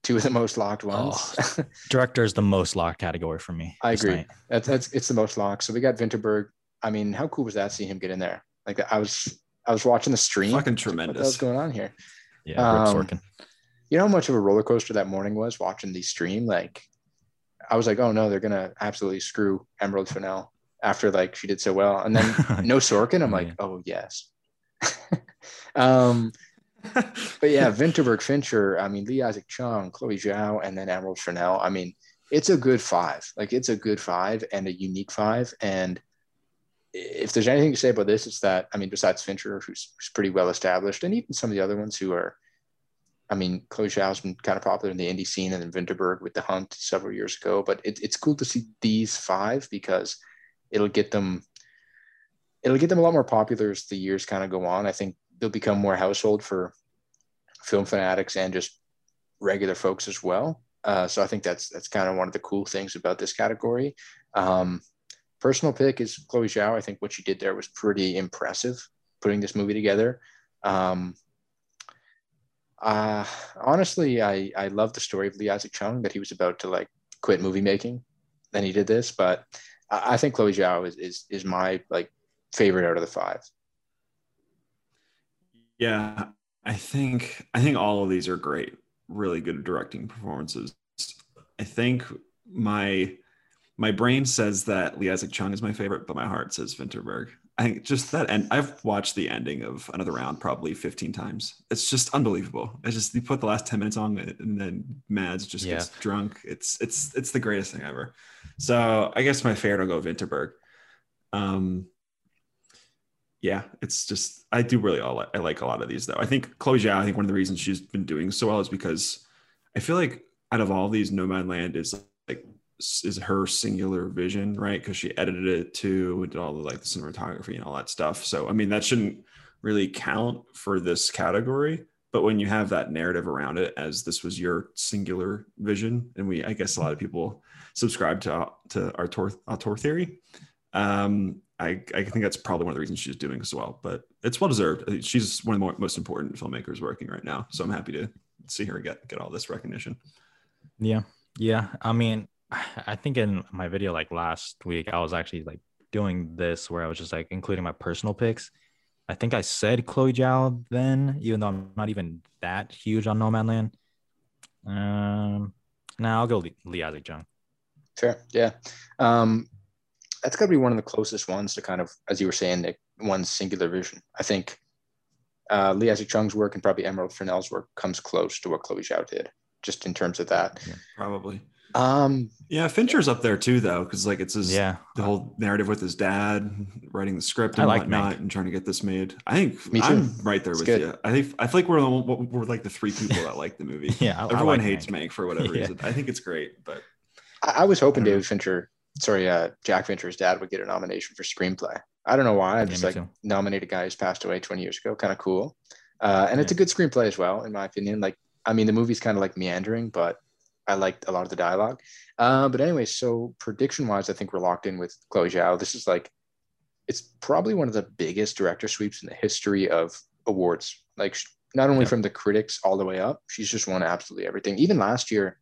two of the most locked ones. Oh, director is the most locked category for me. I agree. That's that's it's the most locked. So we got Vinterberg. I mean, how cool was that seeing him get in there? Like I was I was watching the stream. Fucking tremendous. What's going on here? Yeah, um, You know how much of a roller coaster that morning was watching the stream? Like I was like, oh no, they're gonna absolutely screw Emerald Fennell after like she did so well. And then no Sorkin. I'm like, oh yes. um, but yeah, Vinterberg, Fincher, I mean, Lee Isaac Chung, Chloe Zhao, and then Emerald Fennell. I mean, it's a good five. Like it's a good five and a unique five. And if there's anything to say about this, it's that, I mean, besides Fincher, who's, who's pretty well established, and even some of the other ones who are, I mean, Chloe Zhao's been kind of popular in the indie scene and then Vinterberg with The Hunt several years ago. But it, it's cool to see these five because it'll get them it'll get them a lot more popular as the years kind of go on. I think they'll become more household for film fanatics and just regular folks as well. Uh, so I think that's that's kind of one of the cool things about this category. Um, personal pick is Chloe Zhao. I think what she did there was pretty impressive, putting this movie together. Um, uh, honestly, I I love the story of Lee Isaac Chung that he was about to like quit movie making, then he did this. But I, think Chloe Zhao is is is my like favorite out of the five? Yeah, I think I think all of these are great, really good directing performances. I think my my brain says that Lee Isaac Chung is my favorite, but my heart says Vinterberg. I think just that, and I've watched the ending of another round probably 15 times. It's just unbelievable. It's just you put the last 10 minutes on, and then Mads just Yeah. gets drunk. It's it's it's the greatest thing ever. So I guess my favorite will go Vinterberg. Um, yeah, it's just I do really all I like a lot of these though. I think Chloe Zhao. I think one of the reasons she's been doing so well is because I feel like out of all these, Nomadland is like is her singular vision, right? Because she edited it too, and did all the like the cinematography and all that stuff. So I mean, that shouldn't really count for this category. But when you have that narrative around it, as this was your singular vision, and we, I guess, a lot of people subscribe to to auteur, theory. Um, I, I think that's probably one of the reasons she's doing as well. But it's well deserved. She's one of the more, most important filmmakers working right now. So I'm happy to see her get get all this recognition. Yeah. Yeah. I mean, I think in my video like last week, I was actually like doing this where I was just like including my personal picks. I think I said Chloe Zhao then, even though I'm not even that huge on Nomadland. Um, now I'll go Lee, Lee Isaac Chung. Sure. yeah. Um, that's got to be one of the closest ones to kind of, as you were saying, Nick, one singular vision. I think uh, Lee Isaac Chung's work and probably Emerald Fennell's work comes close to what Chloe Zhao did, just in terms of that. Yeah, Probably. Um, Yeah, Fincher's up there too, though, because like it's his Yeah. the whole narrative with his dad writing the script I and like whatnot, Mank. and trying to get this made. I think Me too. I'm right there It's with good. you. I think I feel like we're the we're like the three people that like the movie. Yeah. I, I Everyone like hates Mank. Mank for whatever Yeah. reason. I think it's great, but I, I was hoping I don't David Fincher, sorry, uh, Jack Fincher's dad would get a nomination for screenplay. I don't know why. I Yeah, just me like too. nominate a guy who's passed away 20 years ago. Kind of cool. Uh, and it's a good screenplay as well, in my opinion. Like, I mean, the movie's kind of like meandering, but I liked a lot of the dialogue. Uh, but anyway, so prediction wise, I think we're locked in with Chloe Zhao. This is like, it's probably one of the biggest director sweeps in the history of awards. Like, not only Yep. from the critics all the way up, she's just won absolutely everything. Even last year,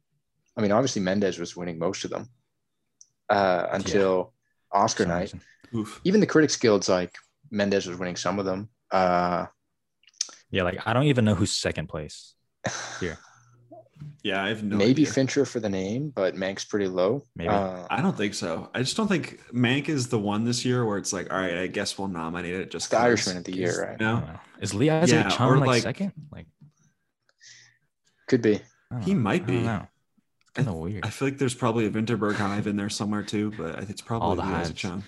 I mean, obviously Mendes was winning most of them uh, until For Oscar night. oof. Even the Critics Guild's like Mendes was winning some of them. Uh, Yeah. Like I don't even know who's second place. Yeah, I have no maybe idea. Fincher for the name, but Mank's pretty low. Maybe. Uh, I don't think so. I just don't think Mank is the one this year where it's like, all right, I guess we'll nominate it just It's the 'cause. Irishman of the year, right? I No. Is Lee Isaac Yeah, Chung like, like- second? Like could be. He know. might I don't be. know. Kind of weird. I feel like there's probably a Vinterberg hive in there somewhere too, but I think it's probably All the Lee Isaac hives. Chung.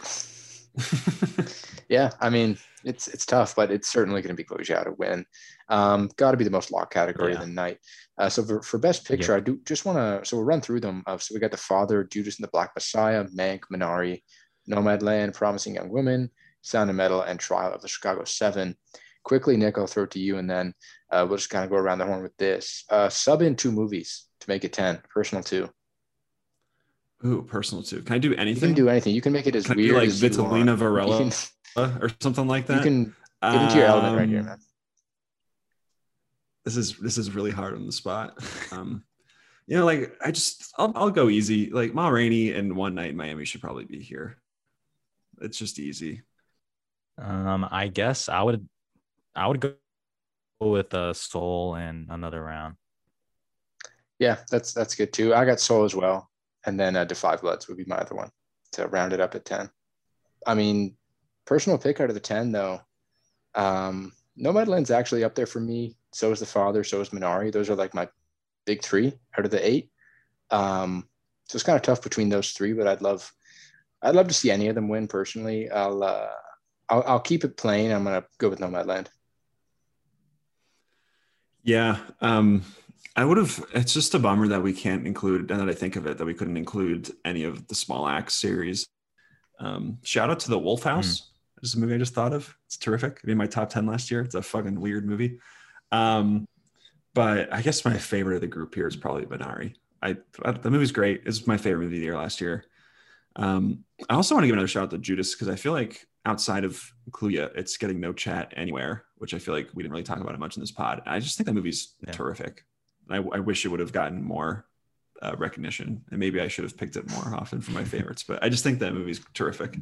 Yeah, I mean, it's it's tough, but it's certainly going to be Chloe Zhao to win. Um, Got to be the most locked category Yeah. of the night. Uh, so for, for best picture, I do just want to. So we'll run through them. Uh, so we got the Father, Judas and the Black Messiah, Mank, Minari, Nomadland, Promising Young Women, Sound of Metal, and Trial of the Chicago Seven. Quickly, Nick, I'll throw it to you, and then uh, we'll just kind of go around the horn with this. Uh, sub in two movies to make it ten. Personal two. Ooh, personal two. Can I do anything? You can do anything. You can make it as Can weird like as you Vitalina. Varela can, or something like that. you can get into your element right here, Um, man. This is this is really hard on the spot. Um, you know, like I just I'll, I'll go easy. Like Ma Rainey and One Night in Miami should probably be here. It's just easy. Um, I guess I would, I would go with uh, Soul and another round. Yeah, that's that's good too. I got Soul as well, and then uh, Da 5 Bloods would be my other one to round it up at ten. I mean, personal pick out of the ten though. Um, Nomadland's actually up there for me. So is the Father. So is Minari. Those are like my big three out of the eight. Um, so it's kind of tough between those three, but I'd love, I'd love to see any of them win. Personally, I'll uh, I'll, I'll keep it plain. I'm gonna go with Nomadland. Yeah. Um, I would have. It's just a bummer that we can't include, and that I think of it, that we couldn't include any of the Small Axe series. Um, shout out to the Wolf House. This is a movie I just thought of. It's terrific. It made my top ten last year. It's a fucking weird movie. Um, but I guess my favorite of the group here is probably Minari. I, I the movie's great. It's my favorite movie of the year last year. Um, I also want to give another shout out to Judas because I feel like outside of Kaluuya, it's getting no chat anywhere, which I feel like we didn't really talk about it much in this pod. I just think that movie's Yeah. terrific. I, I wish it would have gotten more uh, recognition, and maybe I should have picked it more often for my favorites. But I just think that movie's terrific.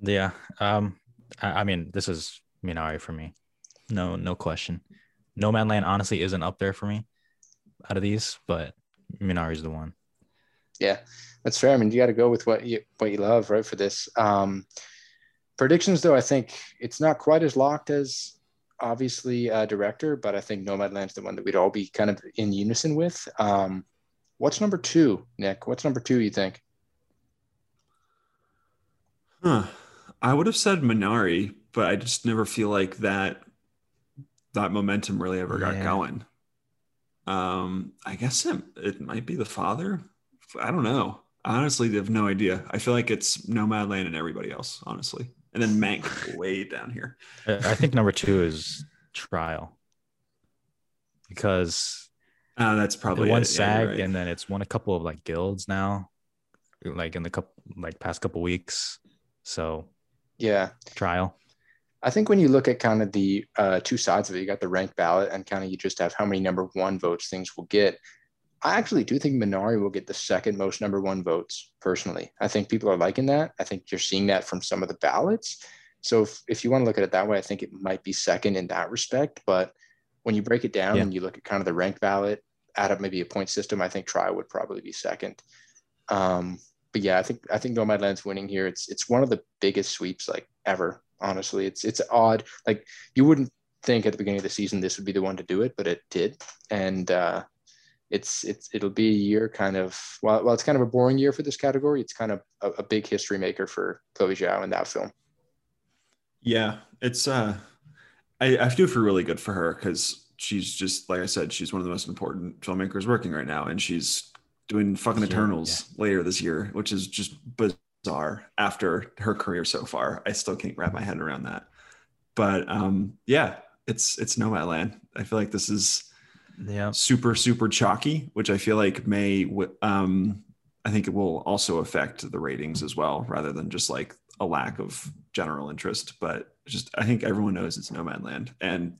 Yeah. Um, I, I mean, this is Minari for me. No, no question. Nomadland honestly isn't up there for me out of these, but Minari's the one. Yeah, that's fair. I mean, you got to go with what you what you love, right? For this. Um, predictions, though, I think it's not quite as locked as obviously uh, director, but I think Nomadland's the one that we'd all be kind of in unison with. Um, what's number two, Nick? What's number two? You think? Huh. I would have said Minari, but I just never feel like that that momentum really ever got Yeah. going. Um, I guess it, it might be the father. I don't know. I honestly have no idea. I feel like it's Nomadland and everybody else, honestly. And then Mank way down here. I I think number two is Trial because Uh, that's probably it won it. SAG you're right. and then it's won a couple of like guilds now, like in the couple like past couple weeks. So Yeah, Trial. I think when you look at kind of the uh, two sides of it, you got the ranked ballot and kind of you just have how many number one votes things will get. I actually do think Minari will get the second most number one votes personally. I think people are liking that. I think you're seeing that from some of the ballots. So if, if you want to look at it that way, I think it might be second in that respect. But when you break it down Yeah. and you look at kind of the ranked ballot, add up maybe a point system, I think Trial would probably be second. Um, but yeah, I think I think Nomadland's winning here. It's it's one of the biggest sweeps like ever. Honestly, it's it's odd. Like you wouldn't think at the beginning of the season this would be the one to do it, but it did. And uh, it's it's it'll be a year kind of well, well, it's kind of a boring year for this category. It's kind of a, a big history maker for Chloe Zhao in that film. Yeah, it's uh I, I do feel really good for her because she's just like I said, she's one of the most important filmmakers working right now, and she's doing fucking Yeah, Eternals later this year, which is just bizarre after her career so far. I still can't wrap my head around that. But um yeah, it's it's Nomadland. I feel like this is Yeah. super super chalky, which I feel like may um I think it will also affect the ratings as well, rather than just like a lack of general interest. But just I think everyone knows it's Nomadland. And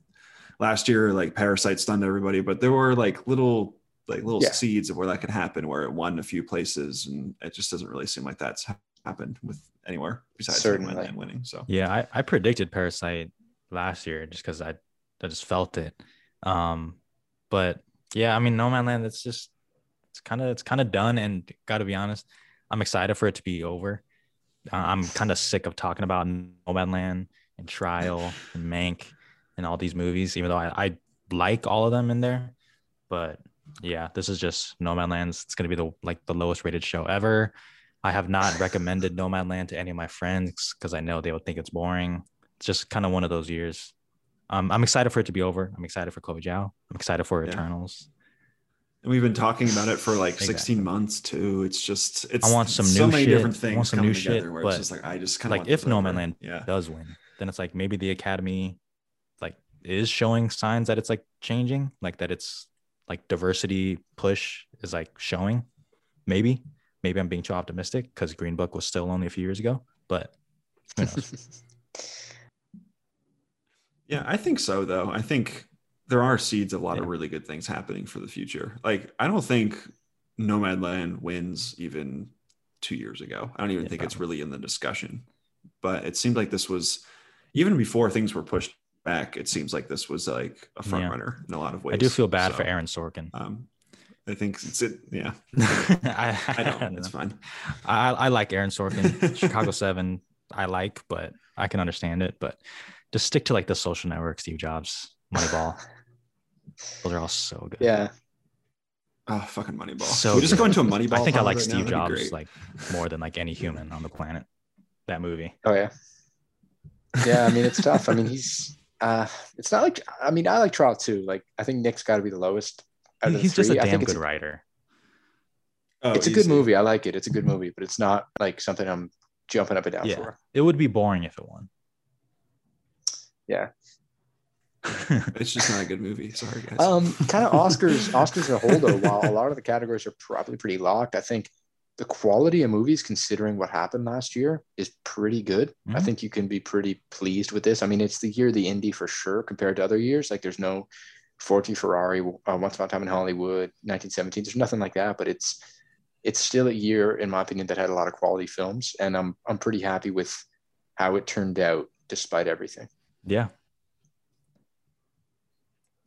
last year, like Parasite stunned everybody, but there were like little like little Yeah. seeds of where that could happen, where it won a few places, and it just doesn't really seem like that's ha- happened with anywhere besides Certainly. Nomadland winning. So Yeah, I, I predicted Parasite last year just because I I just felt it. Um, but yeah, I mean, Nomadland. It's just it's kind of it's kind of done, and got to be honest, I'm excited for it to be over. Uh, I'm kind of sick of talking about Nomadland and Trial and Mank and all these movies, even though I, I like all of them in there. But yeah, this is just Nomadland's. It's gonna be the like the lowest rated show ever. I have not recommended Nomadland to any of my friends because I know they would think it's boring. It's just kind of one of those years. Um, I'm excited for it to be over. I'm excited for Chloe Zhao. I'm excited for Yeah. Eternals. And we've been talking about it for like Exactly. 16 months too. It's just it's I want some so new many shit. different I things want some coming new shit, together where it's just like I just kind of like, if this No over. Man Land yeah Does win, then it's like maybe the Academy, like, is showing signs that it's like changing, like that it's like diversity push is like showing. Maybe, maybe I'm being too optimistic because Green Book was still only a few years ago, but yeah I think so though. I think there are seeds of a lot of really good things happening for the future. Like I don't think Nomadland wins even two years ago. I don't even Yeah, think it's really in the discussion. But it seemed like this was even before things were pushed back. It seems like this was like a front Yeah. runner in a lot of ways. I do feel bad So, for Aaron Sorkin. Um, I think it's it. Yeah, I, I know don't it's know. fine. I, I like Aaron Sorkin. Chicago Seven, I like, but I can understand it. But just stick to like the Social Network, Steve Jobs, Moneyball. Those are all so good. yeah, Oh, fucking Moneyball. So Can we just good. go into a Moneyball. I think I like right? Steve That'd Jobs like more than like any human on the planet. That movie. oh yeah, yeah. I mean, it's tough. I mean, he's. uh It's not like I mean, I like Trial too. Like I think Nick's got to be the lowest. Out of the He's just a three. I damn think good writer. Oh, it's a good easy. movie. I like it. It's a good movie, but it's not like something I'm jumping up and down Yeah. for. It would be boring if it won. Yeah. It's just not a good movie. Sorry, guys. Um, kind of Oscars, Oscars are a whole. While a lot of the categories are probably pretty locked, I think the quality of movies, considering what happened last year, is pretty good. I Mhm. think you can be pretty pleased with this. I mean, it's the year of the indie for sure compared to other years. Like, there's no Ford v Ferrari, uh, Once Upon a Time in Hollywood, 1917. There's nothing like that, but it's it's still a year, in my opinion, that had a lot of quality films, and I'm I'm pretty happy with how it turned out despite everything. yeah.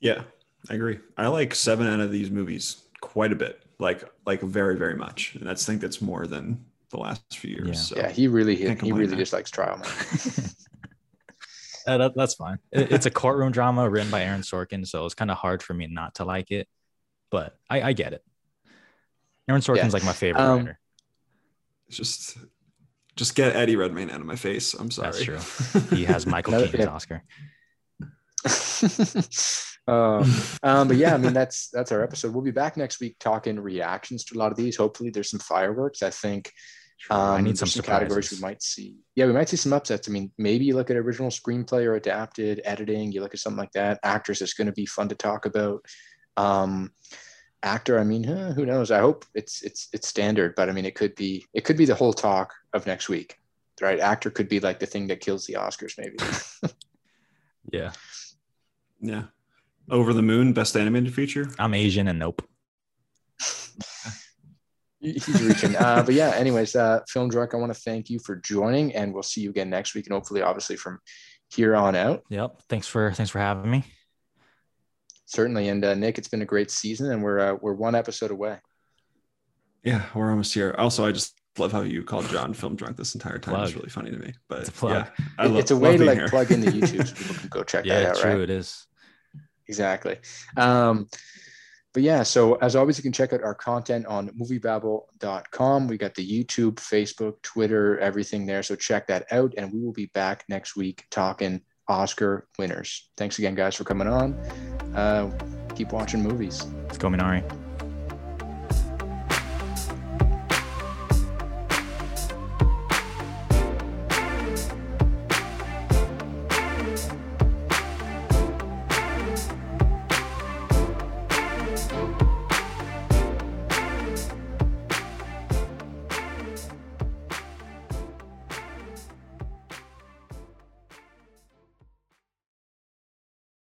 yeah, I agree. I like seven out of these movies quite a bit. like like very very much, and that's I think that's more than the last few years. Yeah. So. yeah, he really he, he really there. just likes trial. Man. Uh, that, that's fine. It- it's a courtroom drama written by Aaron Sorkin, so it's kind of hard for me not to like it, but I, I get it. Aaron Sorkin's like my favorite Um, writer. just just get Eddie Redmayne out of my face. I'm sorry. That's true. He has Michael Another- Keaton's yeah. Oscar. um, um, but yeah, I mean that's that's our episode. We'll be back next week talking reactions to a lot of these. Hopefully, there's some fireworks. I think um, I need there's some categories we might see. Yeah, we might see some upsets. I mean, maybe you look at original screenplay or adapted editing. You look at something like that. Actors is going to be fun to talk about. Um, actor, I mean, huh, who knows? I hope it's it's it's standard, but I mean, it could be it could be the whole talk of next week, right? Actor could be like the thing that kills the Oscars, maybe. Yeah, Yeah. Over the Moon, best animated feature. I'm Asian and nope. He's reaching. Uh, but yeah, anyways, uh, Film Drunk, I want to thank you for joining, and we'll see you again next week, and hopefully, obviously, from here on out. Yep. Thanks for thanks for having me. Certainly, and uh, Nick, it's been a great season, and we're uh, we're one episode away. Yeah, we're almost here. Also, I just love how you called John film drunk this entire time. It's really funny to me. But It's a plug. yeah, I love, it's a way to like here. plug in the YouTube so people can go check Yeah, that out, true. right? It is. Exactly. Um, but yeah, so as always, you can check out our content on moviebabble.com. We got the YouTube, Facebook, Twitter, everything there. So check that out. And we will be back next week talking Oscar winners. Thanks again, guys, for coming on. Uh, keep watching movies. Let's.